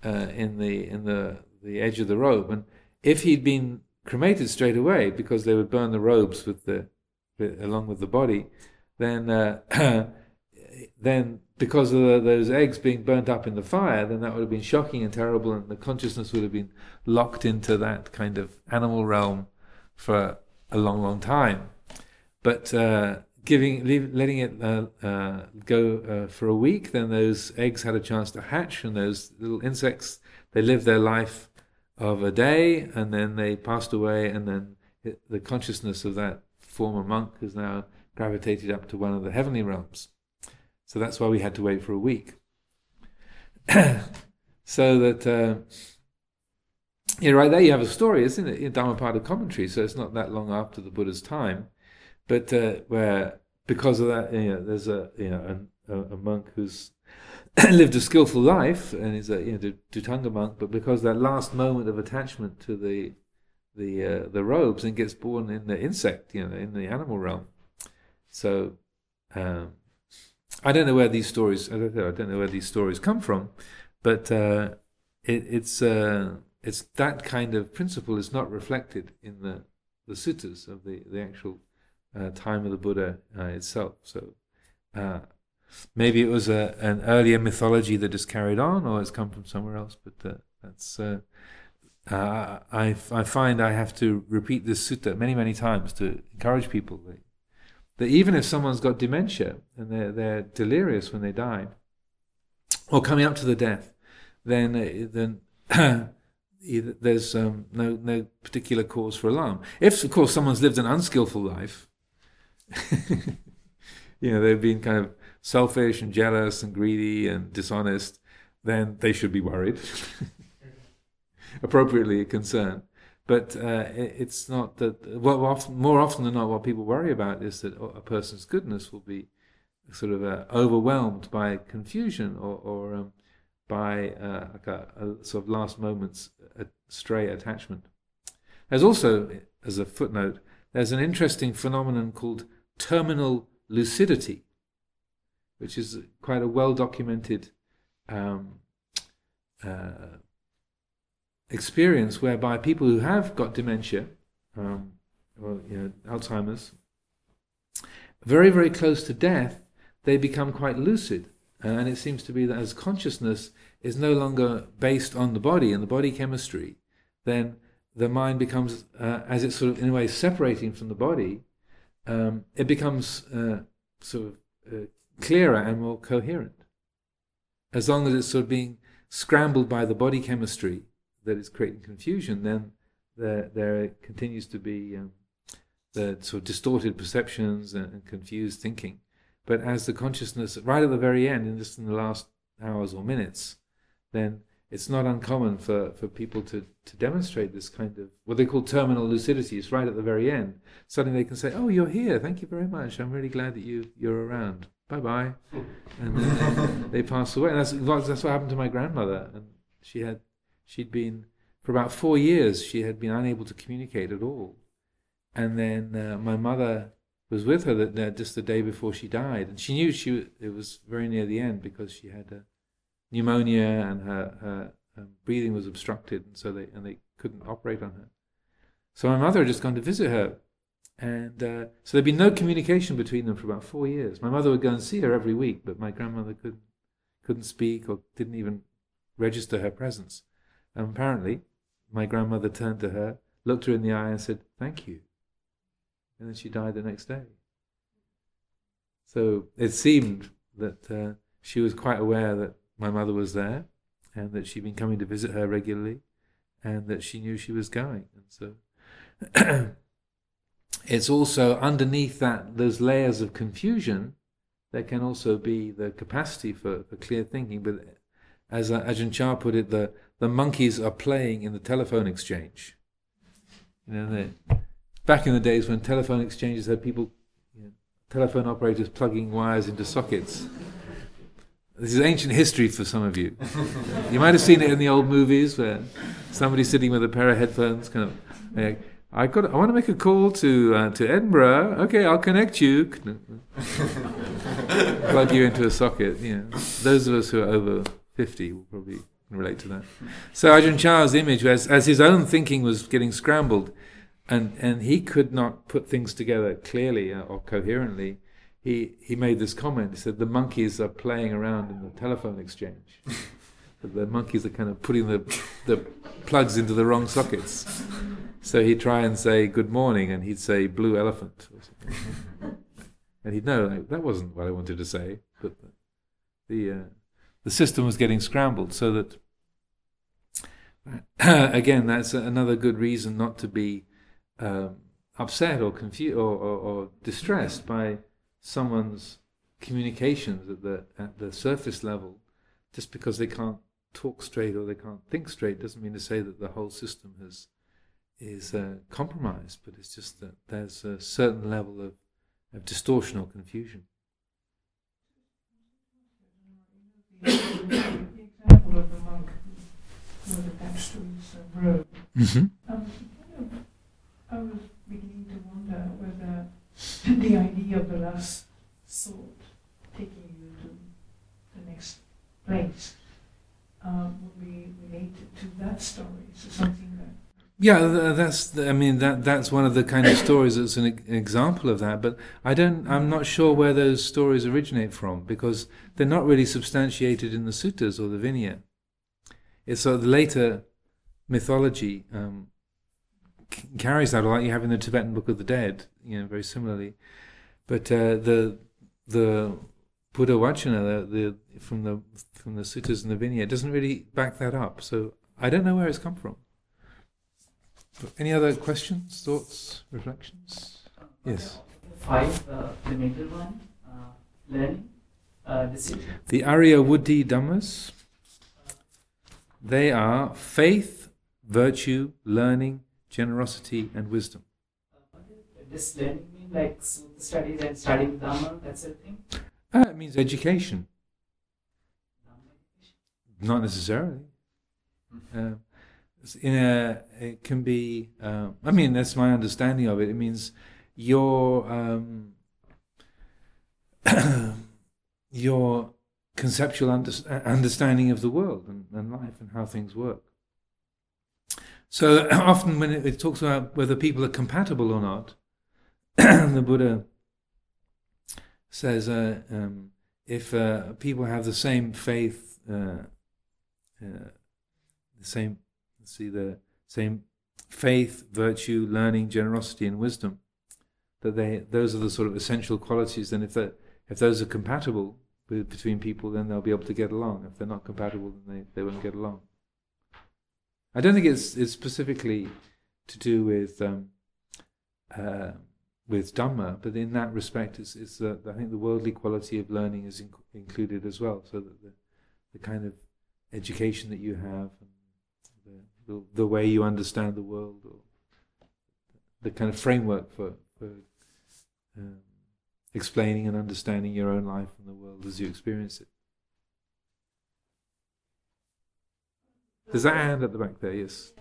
uh, in the in the the edge of the robe, and if he'd been cremated straight away because they would burn the robes with the, along with the body, then uh, [CLEARS THROAT] then because of the, those eggs being burnt up in the fire, then that would have been shocking and terrible, and the consciousness would have been locked into that kind of animal realm for a long, long time. But uh, giving leave, letting it uh, uh, go uh, for a week, then those eggs had a chance to hatch, and those little insects they lived their life of a day, and then they passed away, and then it, the consciousness of that former monk has now gravitated up to one of the heavenly realms. So that's why we had to wait for a week. [CLEARS THROAT] so that uh, yeah, right there you have a story, isn't it? In Dhammapada commentary, so it's not that long after the Buddha's time but uh, where because of that, you know, there's a you know a, a monk who's [CLEARS THROAT] lived a skillful life and is a you know Dhutanga monk, but because that last moment of attachment to the the uh, the robes and gets born in the insect, you know, in the animal realm. So um, I don't know where these stories. I don't know, I don't know where these stories come from, but uh, it, it's uh, it's that kind of principle is not reflected in the the suttas of the the actual uh, time of the Buddha uh, itself. So uh, maybe it was a, an earlier mythology that is carried on, or it's come from somewhere else. But uh, that's uh, uh, I I find I have to repeat this sutta many many times to encourage people that, that even if someone's got dementia and they're they're delirious when they die, or coming up to the death, then then [CLEARS THROAT] there's um, no no particular cause for alarm. If, of course, someone's lived an unskillful life, [LAUGHS] you know, they've been kind of selfish and jealous and greedy and dishonest, then they should be worried, [LAUGHS] appropriately concerned. But uh, it, it's not that. Well, often, more often than not, what people worry about is that a person's goodness will be sort of uh, overwhelmed by confusion or, or um, by uh, like a, a, sort of last moment's stray attachment. There's also, as a footnote, there's an interesting phenomenon called terminal lucidity, which is quite a well documented um, uh, experience whereby people who have got dementia um, or you know, Alzheimer's, very, very close to death, they become quite lucid. Uh, and it seems to be that as consciousness is no longer based on the body and the body chemistry, then the mind becomes, uh, as it's sort of in a way separating from the body, um, it becomes uh, sort of uh, clearer and more coherent. As long as it's sort of being scrambled by the body chemistry that is creating confusion, then there, there continues to be um, the sort of distorted perceptions and, and confused thinking. But as the consciousness, right at the very end, and just in the last hours or minutes, then it's not uncommon for, for people to, to demonstrate this kind of what they call terminal lucidity. It's right at the very end. Suddenly they can say, "Oh, you're here. Thank you very much. I'm really glad that you you're around. Bye bye," and then they, [LAUGHS] they pass away. And that's that's what happened to my grandmother. And she had she'd been for about four years. She had been unable to communicate at all. And then uh, my mother was with her that uh, just the day before she died, and she knew she it was very near the end because she had a pneumonia and her, her, her breathing was obstructed, and so they and they couldn't operate on her. So my mother had just gone to visit her, and uh, so there'd been no communication between them for about four years. My mother would go and see her every week, but my grandmother couldn't couldn't speak or didn't even register her presence. And apparently, my grandmother turned to her, looked her in the eye, and said, "Thank you." And then she died the next day. So it seemed that uh, she was quite aware that my mother was there and that she'd been coming to visit her regularly and that she knew she was going. And so [CLEARS THROAT] it's also underneath that, those layers of confusion, there can also be the capacity for, for clear thinking. But as Ajahn Chah put it, the, the monkeys are playing in the telephone exchange. You know, they, back in the days when telephone exchanges had people, you know, telephone operators plugging wires into sockets. This is ancient history for some of you. [LAUGHS] You might have seen it in the old movies where somebody's sitting with a pair of headphones, kind of. I got. I want to make a call to uh, to Edinburgh. Okay, I'll connect you. [LAUGHS] Plug you into a socket. You know, those of us who are over fifty will probably relate to that. So Ajahn Chah's image, as as his own thinking was getting scrambled, and and he could not put things together clearly uh, or coherently. He he made this comment. He said the monkeys are playing around in the telephone exchange. [LAUGHS] the monkeys are kind of putting the the plugs into the wrong sockets. So he'd try and say good morning, and he'd say blue elephant, and he'd know like, that wasn't what I wanted to say. But the uh, the system was getting scrambled, so that [CLEARS THROAT] again, that's another good reason not to be um, upset or confused or, or, or, distressed by someone's communications at the at the surface level, just because they can't talk straight or they can't think straight doesn't mean to say that the whole system has is uh, compromised, but it's just that there's a certain level of, of distortion or confusion. The example of the monk who was attached to his robe. Mm-hmm. Um, I was beginning to wonder whether the last thought taking you to the next place um, would be related to that story. So something that. Yeah, that's. I mean, that that's one of the kind of stories that's an, example of that. But I don't. I'm not sure where those stories originate from because they're not really substantiated in the suttas or the Vinaya. It's sort of the later mythology um, carries that, like you have in the Tibetan Book of the Dead, you know, very similarly. But uh, the the Buddha Vachana, the, the from the from the suttas and the Vinaya, doesn't really back that up. So I don't know where it's come from. Any other questions, thoughts, reflections? Yes. Five, uh, the middle one, uh, learning, uh, decision. The Arya Wuddhi Dhammas, they are faith, virtue, learning, generosity, and wisdom. Does learning like so the studies and studying Dhamma, that's the thing? Uh, it means education, not necessarily. It's in a, it can be. Um, I mean, that's my understanding of it. It means your um, [COUGHS] your conceptual under, understanding of the world and, and life and how things work. So [COUGHS] often, when it, it talks about whether people are compatible or not, [CLEARS THROAT] the Buddha says uh, um, if uh, people have the same faith, uh, uh, the same, see, the same faith, virtue, learning, generosity, and wisdom, that they those are the sort of essential qualities. Then, if that if those are compatible with, between people, then they'll be able to get along. If they're not compatible, then they, they won't get along. I don't think it's it's specifically to do with um, uh, with Dhamma, but in that respect, it's, it's the, I think the worldly quality of learning is in, included as well. So that the, the kind of education that you have, the, the, the way you understand the world, or the kind of framework for, for um, explaining and understanding your own life and the world as you experience it. There's that hand at the back there, yes.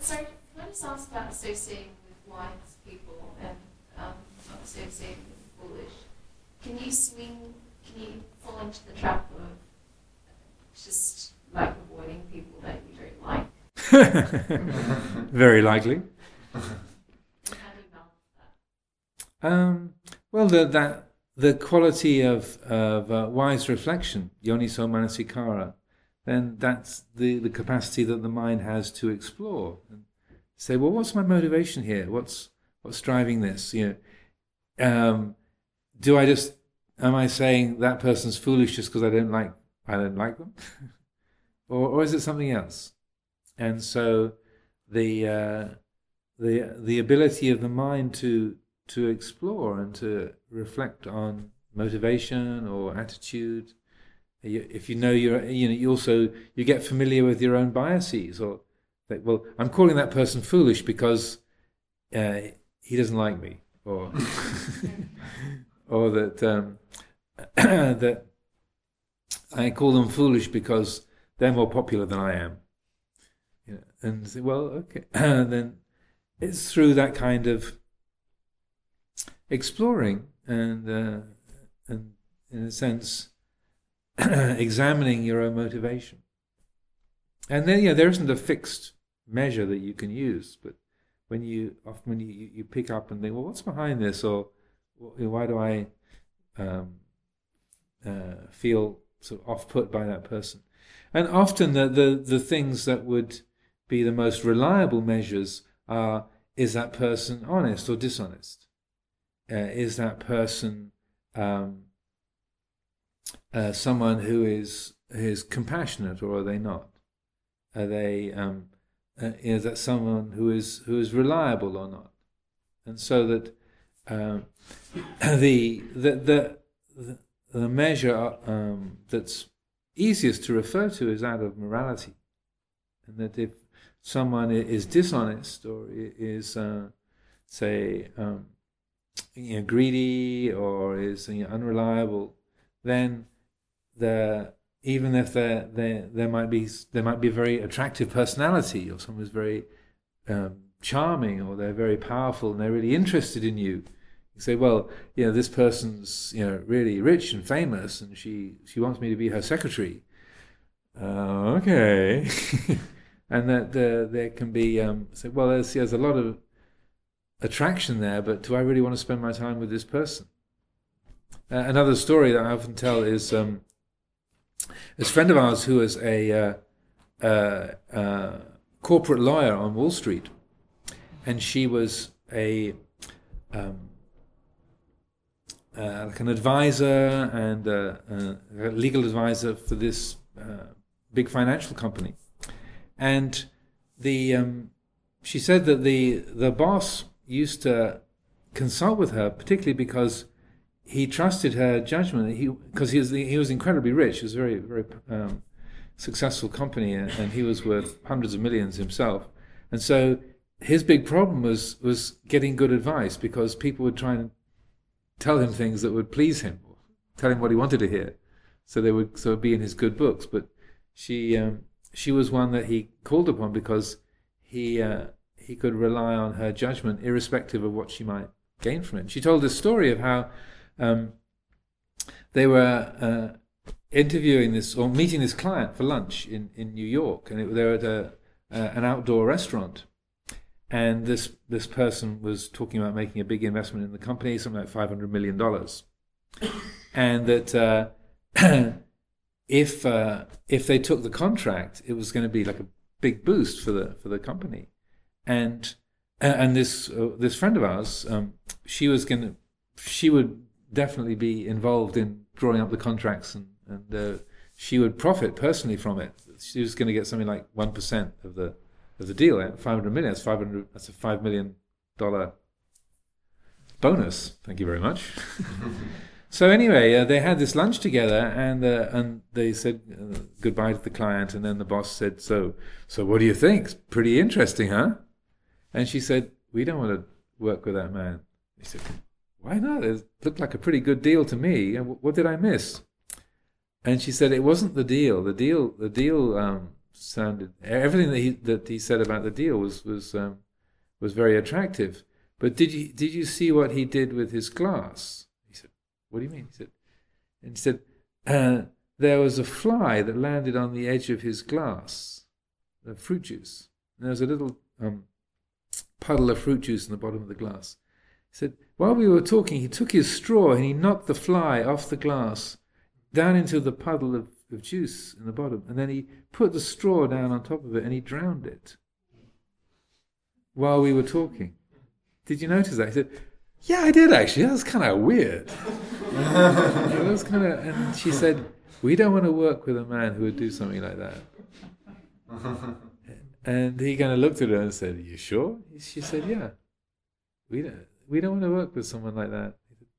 Sorry, can I just ask about associating with um, not associating with foolish? Can you swing, can you fall into the trap of just like avoiding people that you don't like? [LAUGHS] Very likely. Um, well, the, that the quality of of uh, wise reflection, yoniso manasikara, then that's the, the capacity that the mind has to explore and say, well, what's my motivation here? What's what's driving this? You know, um, do I just am I saying that person's foolish just because I don't like I don't like them, [LAUGHS] or or is it something else? And so the uh, the the ability of the mind to to explore and to reflect on motivation or attitude. If you know you're, you know, you also you get familiar with your own biases, or well, I'm calling that person foolish because uh, he doesn't like me, or [LAUGHS] [LAUGHS] or that um, [CLEARS THROAT] that I call them foolish because they're more popular than I am. You know, and say, well, okay, [CLEARS THROAT] then it's through that kind of exploring and uh, and in a sense [CLEARS THROAT] examining your own motivation. And then yeah, there isn't a fixed measure that you can use, but when you often when you, you pick up and think, well, what's behind this, or why do I um, uh, feel sort of off put by that person? And often the, the the things that would be the most reliable measures are is that person honest or dishonest? uh, is that person um, uh, someone who is compassionate or are they not? Are they um, uh, is that someone who is who is reliable or not? And so that um, [CLEARS THROAT] the, the the the measure um, that's easiest to refer to is that of morality, and that if someone is dishonest or is uh, say um, you know, greedy or is you know, unreliable, then the even if there there might be there might be a very attractive personality or someone who's very um, charming or they're very powerful and they're really interested in you. You say, well, you know, this person's you know really rich and famous, and she she wants me to be her secretary. Uh, okay, [LAUGHS] and that there there can be um, say, well, there's there's a lot of attraction there, but do I really want to spend my time with this person? Uh, another story that I often tell is um, this friend of ours who was a uh, uh, uh, corporate lawyer on Wall Street, and she was a um, uh, like an advisor and a, a legal advisor for this uh, big financial company, and the um, she said that the the boss used to consult with her, particularly because he trusted her judgment. He because he was he was incredibly rich. He was a very very um, successful company, and, and he was worth hundreds of millions himself. And so his big problem was was getting good advice because people would try and tell him things that would please him, tell him what he wanted to hear, so they would of be in his good books. But she um, she was one that he called upon because he uh, he could rely on her judgment, irrespective of what she might gain from it. She told a story of how um, they were uh, interviewing this or meeting this client for lunch in, in New York, and it, they were at a, uh, an outdoor restaurant. And this this person was talking about making a big investment in the company, something like five hundred million dollars, [LAUGHS] and that uh, [CLEARS THROAT] if uh, if they took the contract, it was going to be like a big boost for the for the company, and and this uh, this friend of ours, um, she was going to she would definitely be involved in drawing up the contracts and and uh, she would profit personally from it. She was going to get something like one percent of the of the deal. Five hundred million. That's five hundred. That's a five million dollar bonus. Thank you very much. [LAUGHS] so anyway, uh, they had this lunch together, and uh, and they said uh, goodbye to the client, and then the boss said, "So, so what do you think? It's pretty interesting, huh?" And she said, "We don't want to work with that man." He said, "Why not? It looked like a pretty good deal to me. What did I miss?" And she said, "It wasn't the deal. The deal, the deal um, sounded everything that he that he said about the deal was was um, was very attractive. But did you did you see what he did with his glass?" He said, "What do you mean?" He said, and he said, uh, "There was a fly that landed on the edge of his glass, the fruit juice. And there was a little um, puddle of fruit juice in the bottom of the glass. He said, while we were talking, he took his straw and he knocked the fly off the glass down into the puddle of, of juice in the bottom. And then he put the straw down on top of it and he drowned it while we were talking. Did you notice that? He said, Yeah, I did actually. That was kind of weird. [LAUGHS] it was kind of, and she said, We don't want to work with a man who would do something like that. [LAUGHS] And he kind of looked at her and said, Are you sure? She said, Yeah. We don't, we don't want to work with someone like that.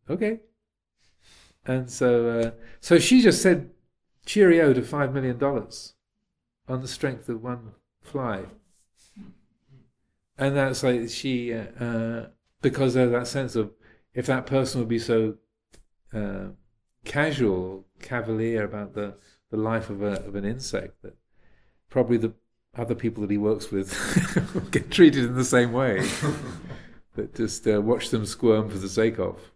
Okay. And so, uh, so she just said cheerio to $5 million on the strength of one fly. And that's like she, uh, uh, because of that sense of if that person would be so uh, casual, cavalier about the, the life of, a, of an insect, that probably the other people that he works with [LAUGHS] get treated in the same way. [LAUGHS] that just uh, watch them squirm for the sake of.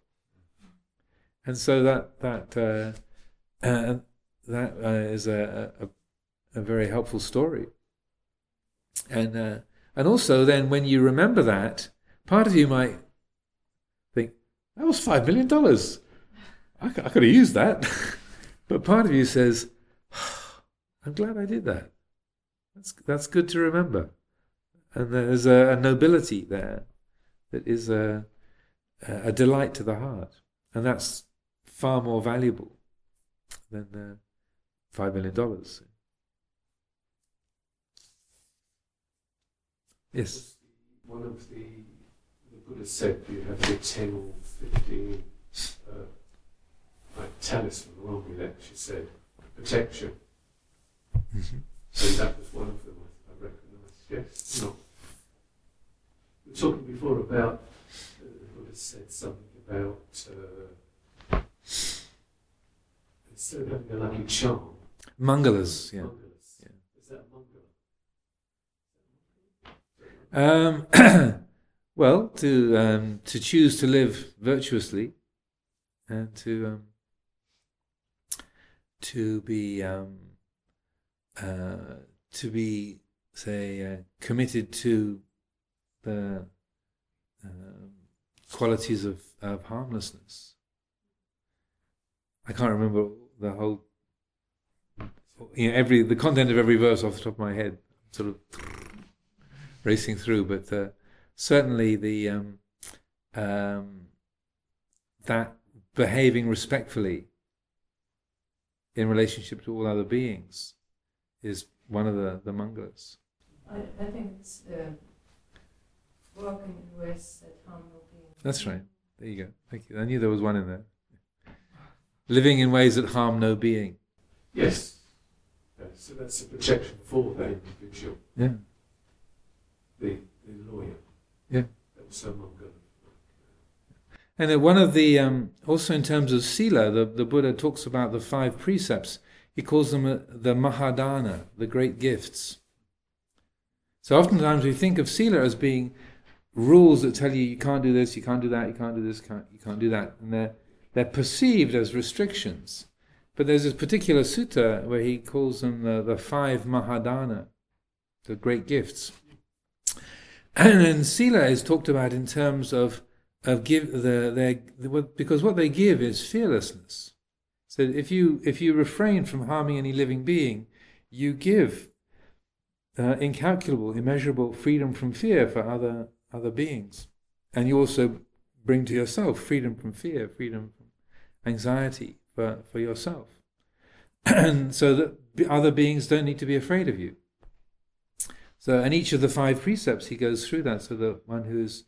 And so that that uh, uh, that uh, is a, a, a very helpful story. And uh, and also then when you remember that, part of you might think that was five million dollars. I, I could have used that, [LAUGHS] but part of you says, I'm glad I did that. That's that's good to remember, and there's a, a nobility there that is a a delight to the heart, and that's far more valuable than uh, five million dollars. Yes. One of the the Buddha said you have the ten or fifteen uh, like talisman, amulet. She said protection. Mm-hmm. So that was one of them I, I recognised. Yes, no. We were talking before about uh, the Buddha said something about uh, instead of having a lucky charm. Mangalas, yeah. Mangalas. Yeah. Is that mangala? Um, [COUGHS] well, to um, to choose to live virtuously, and to um, to be um, uh, to be, say, uh, committed to the uh, qualities of, of harmlessness. I can't remember the whole, you know, every the content of every verse off the top of my head, sort of racing through, but uh, certainly the um, um, that behaving respectfully in relationship to all other beings is one of the, the mangalas. I, I think it's uh, Walking in ways that harm no being. That's right. There you go. Thank you. I knew there was one in there. Living in ways that harm no being. Yes. So that's a protection for that individual, Yeah. the, the lawyer. Yeah. That was someone going And one of the, um, also in terms of sila, the, the Buddha talks about the five precepts. He calls them uh, the mahadana, the great gifts. So oftentimes we think of sila as being rules that tell you you can't do this, you can't do that, you can't do this, can't, you can't do that. And they're, they're perceived as restrictions. But there's this particular sutta where he calls them the, the five mahadana, the great gifts. And then sila is talked about in terms of of give the their because what they give is fearlessness. So if you if you refrain from harming any living being, you give uh, incalculable, immeasurable freedom from fear for other other beings, and you also bring to yourself freedom from fear, freedom from anxiety for for yourself, and [CLEARS THROAT] so that other beings don't need to be afraid of you. So, and each of the five precepts he goes through that. So the one who's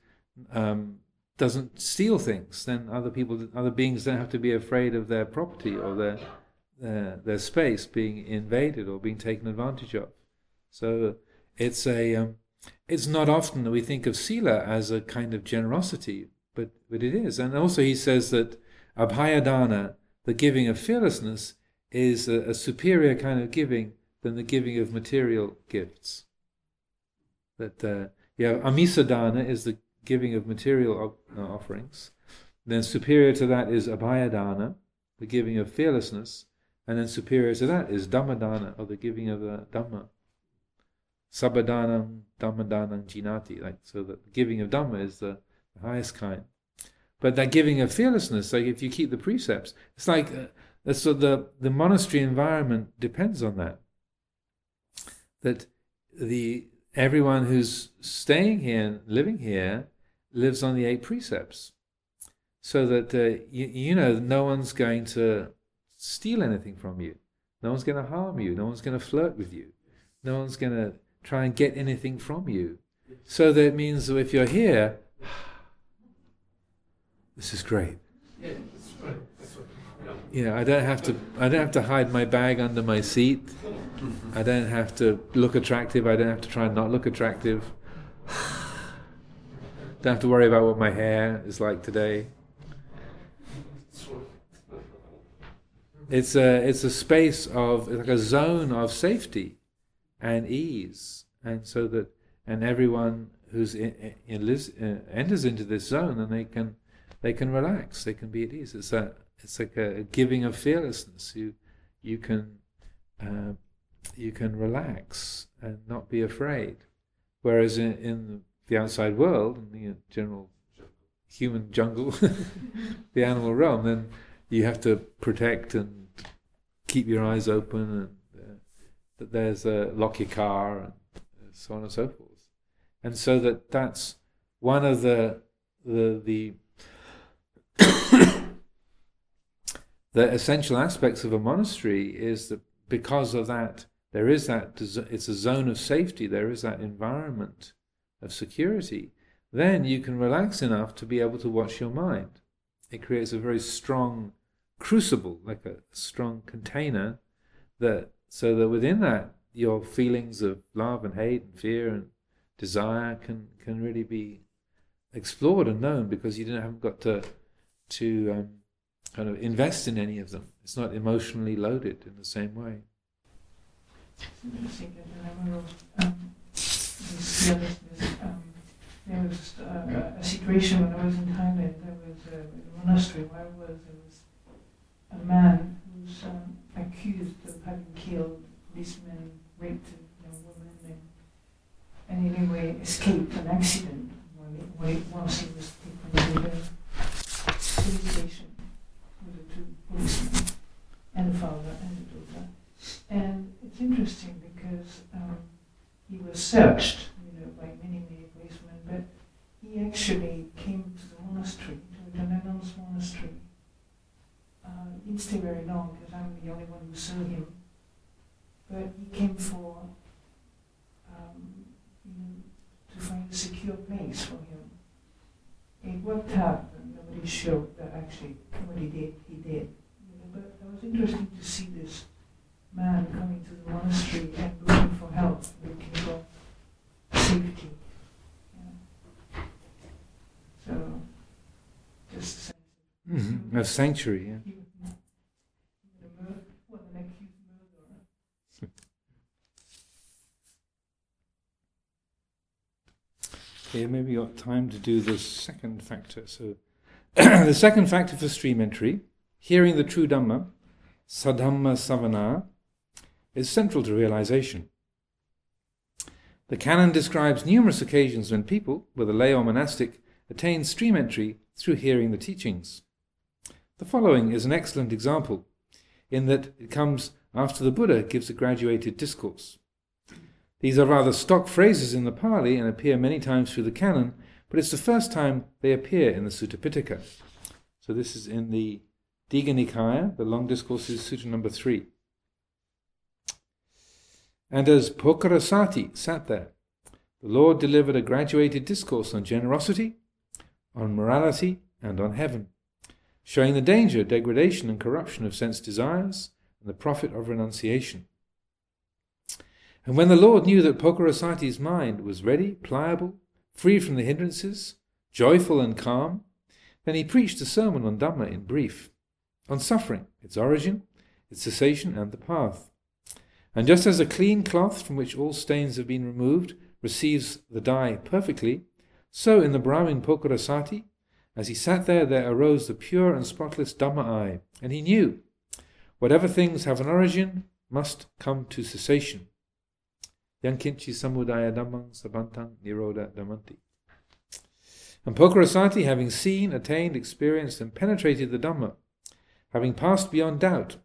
um, doesn't steal things, then other people, other beings don't have to be afraid of their property or their their, their space being invaded or being taken advantage of. So it's a um, it's not often that we think of sila as a kind of generosity, but but it is. And also he says that abhayadana, the giving of fearlessness, is a, a superior kind of giving than the giving of material gifts. That uh, yeah, amisadana is the giving of material uh, offerings. Then superior to that is abhayadana, the giving of fearlessness. And then superior to that is dhammadana, or the giving of the dhamma. Sabbadanam dhammadanam jinati. Like, so the giving of dhamma is the, the highest kind. But that giving of fearlessness, like if you keep the precepts, it's like, uh, so the, the monastery environment depends on that. That the everyone who's staying here, living here, lives on the eight precepts. So that, uh, you, you know, no one's going to steal anything from you. No one's going to harm you. No one's going to flirt with you. No one's going to try and get anything from you. So that means if you're here, this is great. Yeah, that's right. That's what, Yeah, I don't have to. I don't have to hide my bag under my seat. I don't have to look attractive. I don't have to try and not look attractive. [SIGHS] Don't have to worry about what my hair is like today. It's a it's a space of like a zone of safety and ease, and so that and everyone who's in, in lives, uh, enters into this zone, and they can they can relax, they can be at ease. It's a it's like a, giving of fearlessness. You you can uh, you can relax and not be afraid. Whereas in, in the outside world, in the general human jungle, [LAUGHS] the animal realm, then you have to protect and keep your eyes open, and uh, that there's a lock your car, and so on and so forth. And so that that's one of the the the the essential aspects of a monastery is that because of that there is that it's a zone of safety there is that environment of security then you can relax enough to be able to watch your mind. It creates a very strong crucible like a strong container that so that within that your feelings of love and hate and fear and desire can can really be explored and known because you haven't got to to um, kind of invest in any of them. It's not emotionally loaded in the same way. there was uh, a situation when I was in Thailand. There was a, a monastery where I was. There was a man who was um, accused of having killed policemen, raped a young woman, and, and anyway escaped an accident while he, whilst he was taken to the police station with the two policemen and the father and the daughter. And it's interesting because um, he was searched, you know, by many, many policemen, but he actually came to the monastery, to the Nuns monastery. Uh, he didn't stay very long because I'm the only one who saw him. But he came for, um, you know, to find a secure place for him. It worked out, but nobody showed that actually what he did, he did. You know, but it was interesting to see this man coming to the monastery and looking for help, looking for safety. Yeah. So, just a sense of Mm-hmm. A sanctuary, yeah. he would- the mur- well, the accused murderer. Okay, maybe got time to do the second factor. So, [CLEARS THROAT] the second factor for stream entry, hearing the true Dhamma, Sadhamma Savana, is central to realization. The canon describes numerous occasions when people, whether lay or monastic, attain stream entry through hearing the teachings. The following is an excellent example, in that it comes after the Buddha gives a graduated discourse. These are rather stock phrases in the Pali and appear many times through the canon, but it's the first time they appear in the Sutta Pitaka. So this is in the Digha Nikaya, the long discourses, Sutta number three. And as Pokkharasati sat there, the Lord delivered a graduated discourse on generosity, on morality, and on heaven, showing the danger, degradation, and corruption of sense desires and the profit of renunciation. And when the Lord knew that Pokkharasati's mind was ready, pliable, free from the hindrances, joyful and calm, then he preached a sermon on Dhamma in brief, on suffering, its origin, its cessation, and the path. And just as a clean cloth from which all stains have been removed receives the dye perfectly, so in the Brahmin Pokkharasati, as he sat there, there arose the pure and spotless Dhamma eye, and he knew whatever things have an origin must come to cessation. Yankinchi samudaya dhammang sabantang niroda dhamanti. And Pokkharasati, having seen, attained, experienced, and penetrated the Dhamma, having passed beyond doubt,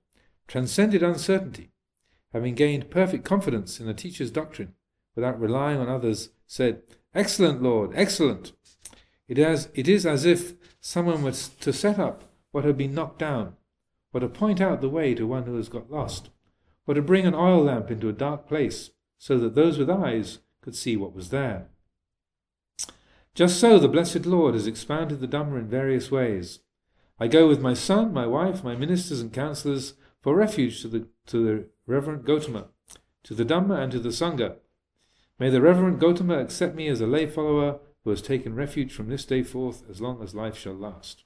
transcended uncertainty, having gained perfect confidence in the teacher's doctrine without relying on others, said, Excellent, Lord, excellent! It is, it is as if someone was to set up what had been knocked down, or to point out the way to one who has got lost, or to bring an oil lamp into a dark place so that those with eyes could see what was there. Just so the blessed Lord has expounded the Dhamma in various ways. I go with my son, my wife, my ministers and counsellors for refuge to the, to the Reverend Gotama, to the Dhamma and to the Sangha. May the Reverend Gotama accept me as a lay follower who has taken refuge from this day forth as long as life shall last.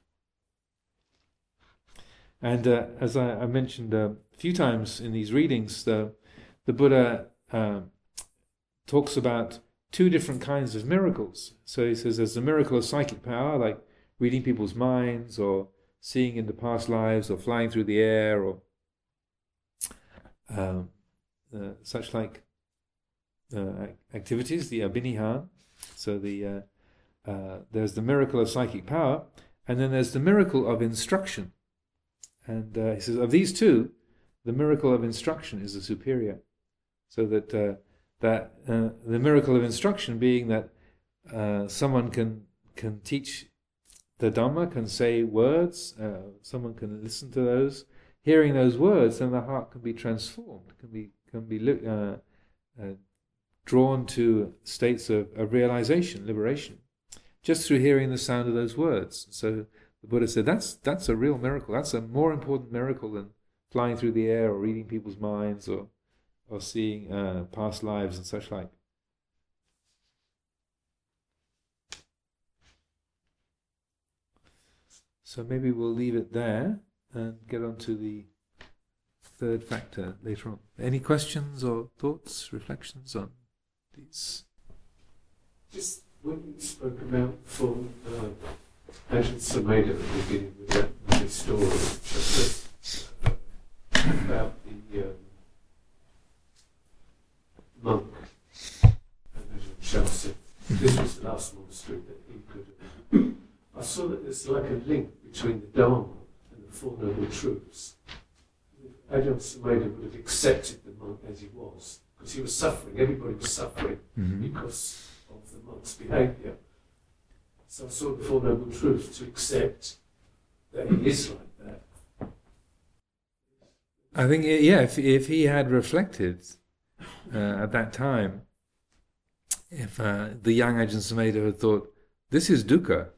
And uh, as I, I mentioned uh, a few times in these readings, the, the Buddha uh, talks about two different kinds of miracles. So he says there's the miracle of psychic power, like reading people's minds, or seeing into past lives, or flying through the air, or um, uh, such like uh, activities, the abhinihan. So the uh, uh, there's the miracle of psychic power, and then there's the miracle of instruction. And uh, he says of these two, the miracle of instruction is the superior. So that uh, that uh, the miracle of instruction being that uh, someone can can teach the Dhamma, can say words, uh, someone can listen to those, hearing those words, then the heart can be transformed, can be can be uh, uh, drawn to states of, of realization, liberation, just through hearing the sound of those words. So the Buddha said that's that's a real miracle. That's a more important miracle than flying through the air or reading people's minds or or seeing uh, past lives and such like. So maybe we'll leave it there and get on to the third factor later on. Any questions or thoughts, reflections on these? Just when you spoke about for uh, Ajahn Sumedho at the beginning with that story uh, about the um, monk and Ajahn Chelsea. This was the last monastery that he could have. I saw that there's like a link between the Dharma and the Four Noble Truths. Ajahn Sumedho would have accepted the monk as he was, because he was suffering, everybody was suffering mm-hmm. because of the monk's behaviour. So I saw the Four Noble Truths to accept that he is like that. I think, yeah, if, if he had reflected uh, at that time if uh, the young Ajahn Sumedho had thought, this is dukkha,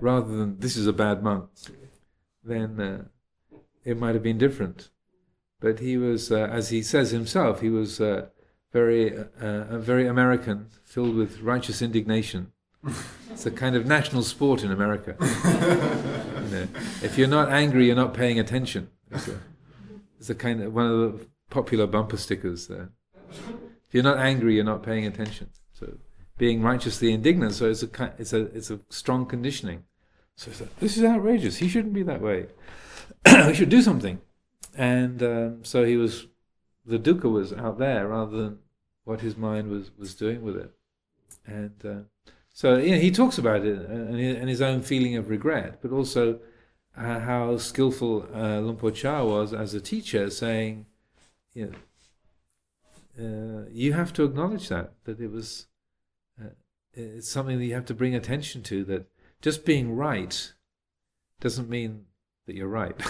rather than this is a bad monk, then uh, it might have been different. But he was, uh, as he says himself, he was uh, very, uh, very American, filled with righteous indignation. [LAUGHS] It's a kind of national sport in America. [LAUGHS] you know, if you're not angry, you're not paying attention. It's a, it's a kind of one of the popular bumper stickers there. If you're not angry, you're not paying attention. So being righteously indignant, so it's a it's a it's a strong conditioning. So like, this is outrageous. He shouldn't be that way. [CLEARS THROAT] we should do something. And um, so he was, the dukkha was out there rather than what his mind was was doing with it. And uh, so you know, he talks about it and his own feeling of regret, but also uh, how skillful uh, Luang Por Chah was as a teacher, saying, you know, uh, you have to acknowledge that that it was uh, it's something that you have to bring attention to. That just being right doesn't mean that you're right,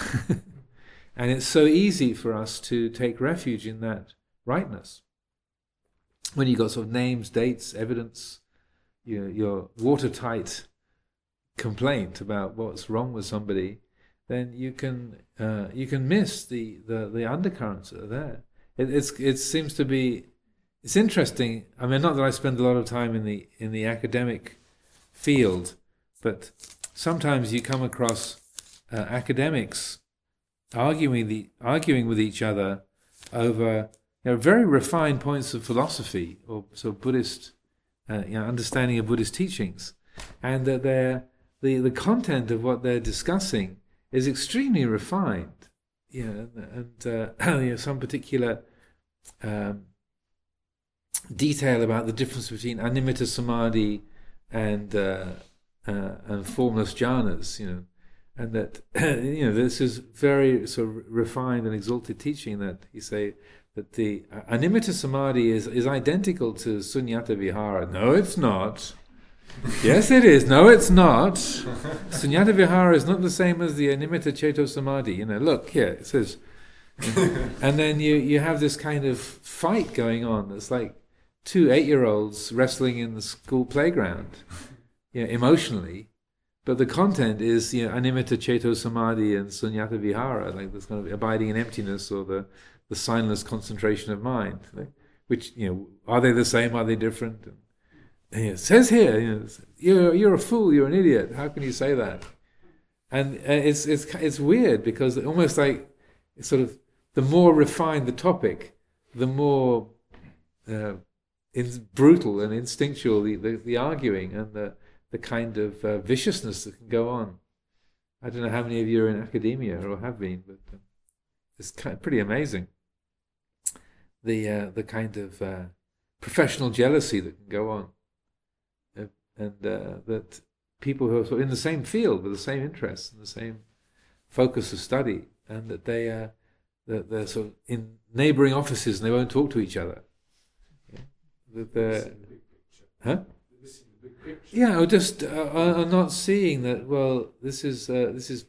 [LAUGHS] and it's so easy for us to take refuge in that rightness when you've got sort of names, dates, evidence, you know, your watertight complaint about what's wrong with somebody, then you can uh, you can miss the, the, the undercurrents that are there. It, it's it seems to be it's interesting. I mean, not that I spend a lot of time in the in the academic field, but sometimes you come across uh, academics arguing the arguing with each other over you know, very refined points of philosophy or sort of Buddhist uh, you know, understanding of Buddhist teachings, and that they're the, the content of what they're discussing is extremely refined. Know, and uh, [CLEARS THROAT] you know, some particular um, detail about the difference between animita samadhi and uh, uh, and formless jhanas, you know, and that [CLEARS THROAT] you know this is very sort of refined and exalted teaching that you say that the uh, animita samadhi is, is identical to sunyata vihara. No, it's not yes, it is. No, it's not. Sunyata Vihara is not the same as the Animita Cheto Samadhi. You know, look here, it says. [LAUGHS] and then you, you have this kind of fight going on. It's like two eight year olds wrestling in the school playground, you know, emotionally. But the content is, you know, Animita Cheto Samadhi and Sunyata Vihara, like this kind of abiding in emptiness or the, the signless concentration of mind. Which, you know, are they the same? Are they different? It says here, you know, you're, you're a fool, you're an idiot. How can you say that? And uh, it's, it's, it's weird because almost like sort of the more refined the topic, the more uh, brutal and instinctual the, the, the, arguing and the, the kind of uh, viciousness that can go on. I don't know how many of you are in academia or have been, but uh, it's kind of pretty amazing. The, uh, the kind of uh, professional jealousy that can go on and uh, that people who are sort of in the same field with the same interests and the same focus of study, and that they uh, that they're sort of in neighbouring offices and they won't talk to each other. Yeah. That they're, huh? Yeah, or just uh, are not seeing that. Well, this is uh, this is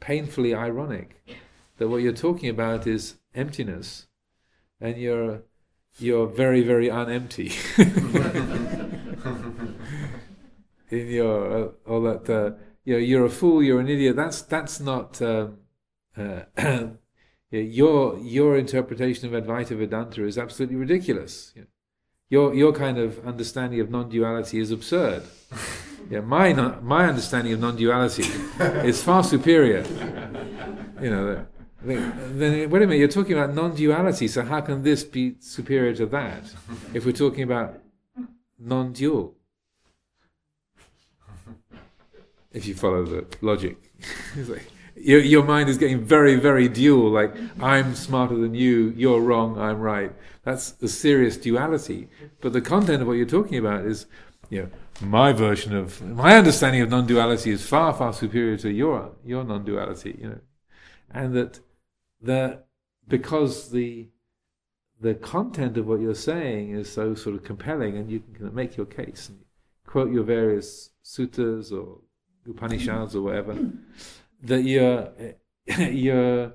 painfully ironic that what you're talking about is emptiness, and you're you're very very unempty. [LAUGHS] [LAUGHS] in your uh, all that uh, you know you're a fool, you're an idiot. That's that's not um, uh, [CLEARS THROAT] your your interpretation of Advaita Vedanta is absolutely ridiculous. You know, your your kind of understanding of non-duality is absurd. [LAUGHS] Yeah, my my understanding of non-duality [LAUGHS] is far superior. You know. Then wait a minute, you're talking about non-duality. So how can this be superior to that? If we're talking about non-dual, if you follow the logic. [LAUGHS] like, your, your mind is getting very, very dual, like, I'm smarter than you, you're wrong, I'm right. That's a serious duality. But the content of what you're talking about is, you know, my version of, my understanding of non duality is far, far superior to your, your non duality, you know. And that, that because the, the content of what you're saying is so sort of compelling and you can make your case and quote your various suttas or Upanishads or whatever, that you're [LAUGHS] you're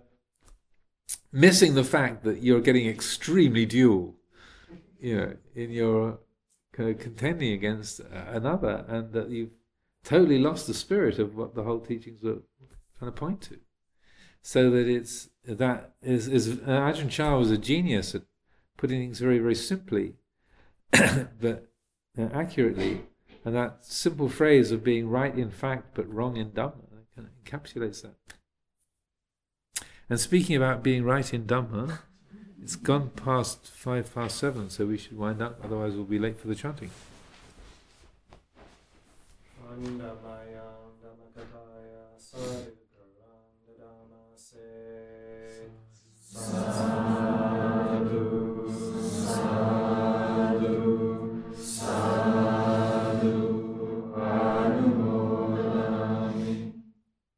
missing the fact that you're getting extremely dual, you know, in your kind of contending against another, and that you've totally lost the spirit of what the whole teachings were trying to point to. So that it's that is is Ajahn Chah was a genius at putting things very very simply, [COUGHS] but accurately, and that simple phrase of being right in fact but wrong in Dhamma kind of encapsulates that. And speaking about being right in Dhamma, it's gone past five past seven, so we should wind up, otherwise, we'll be late for the chanting.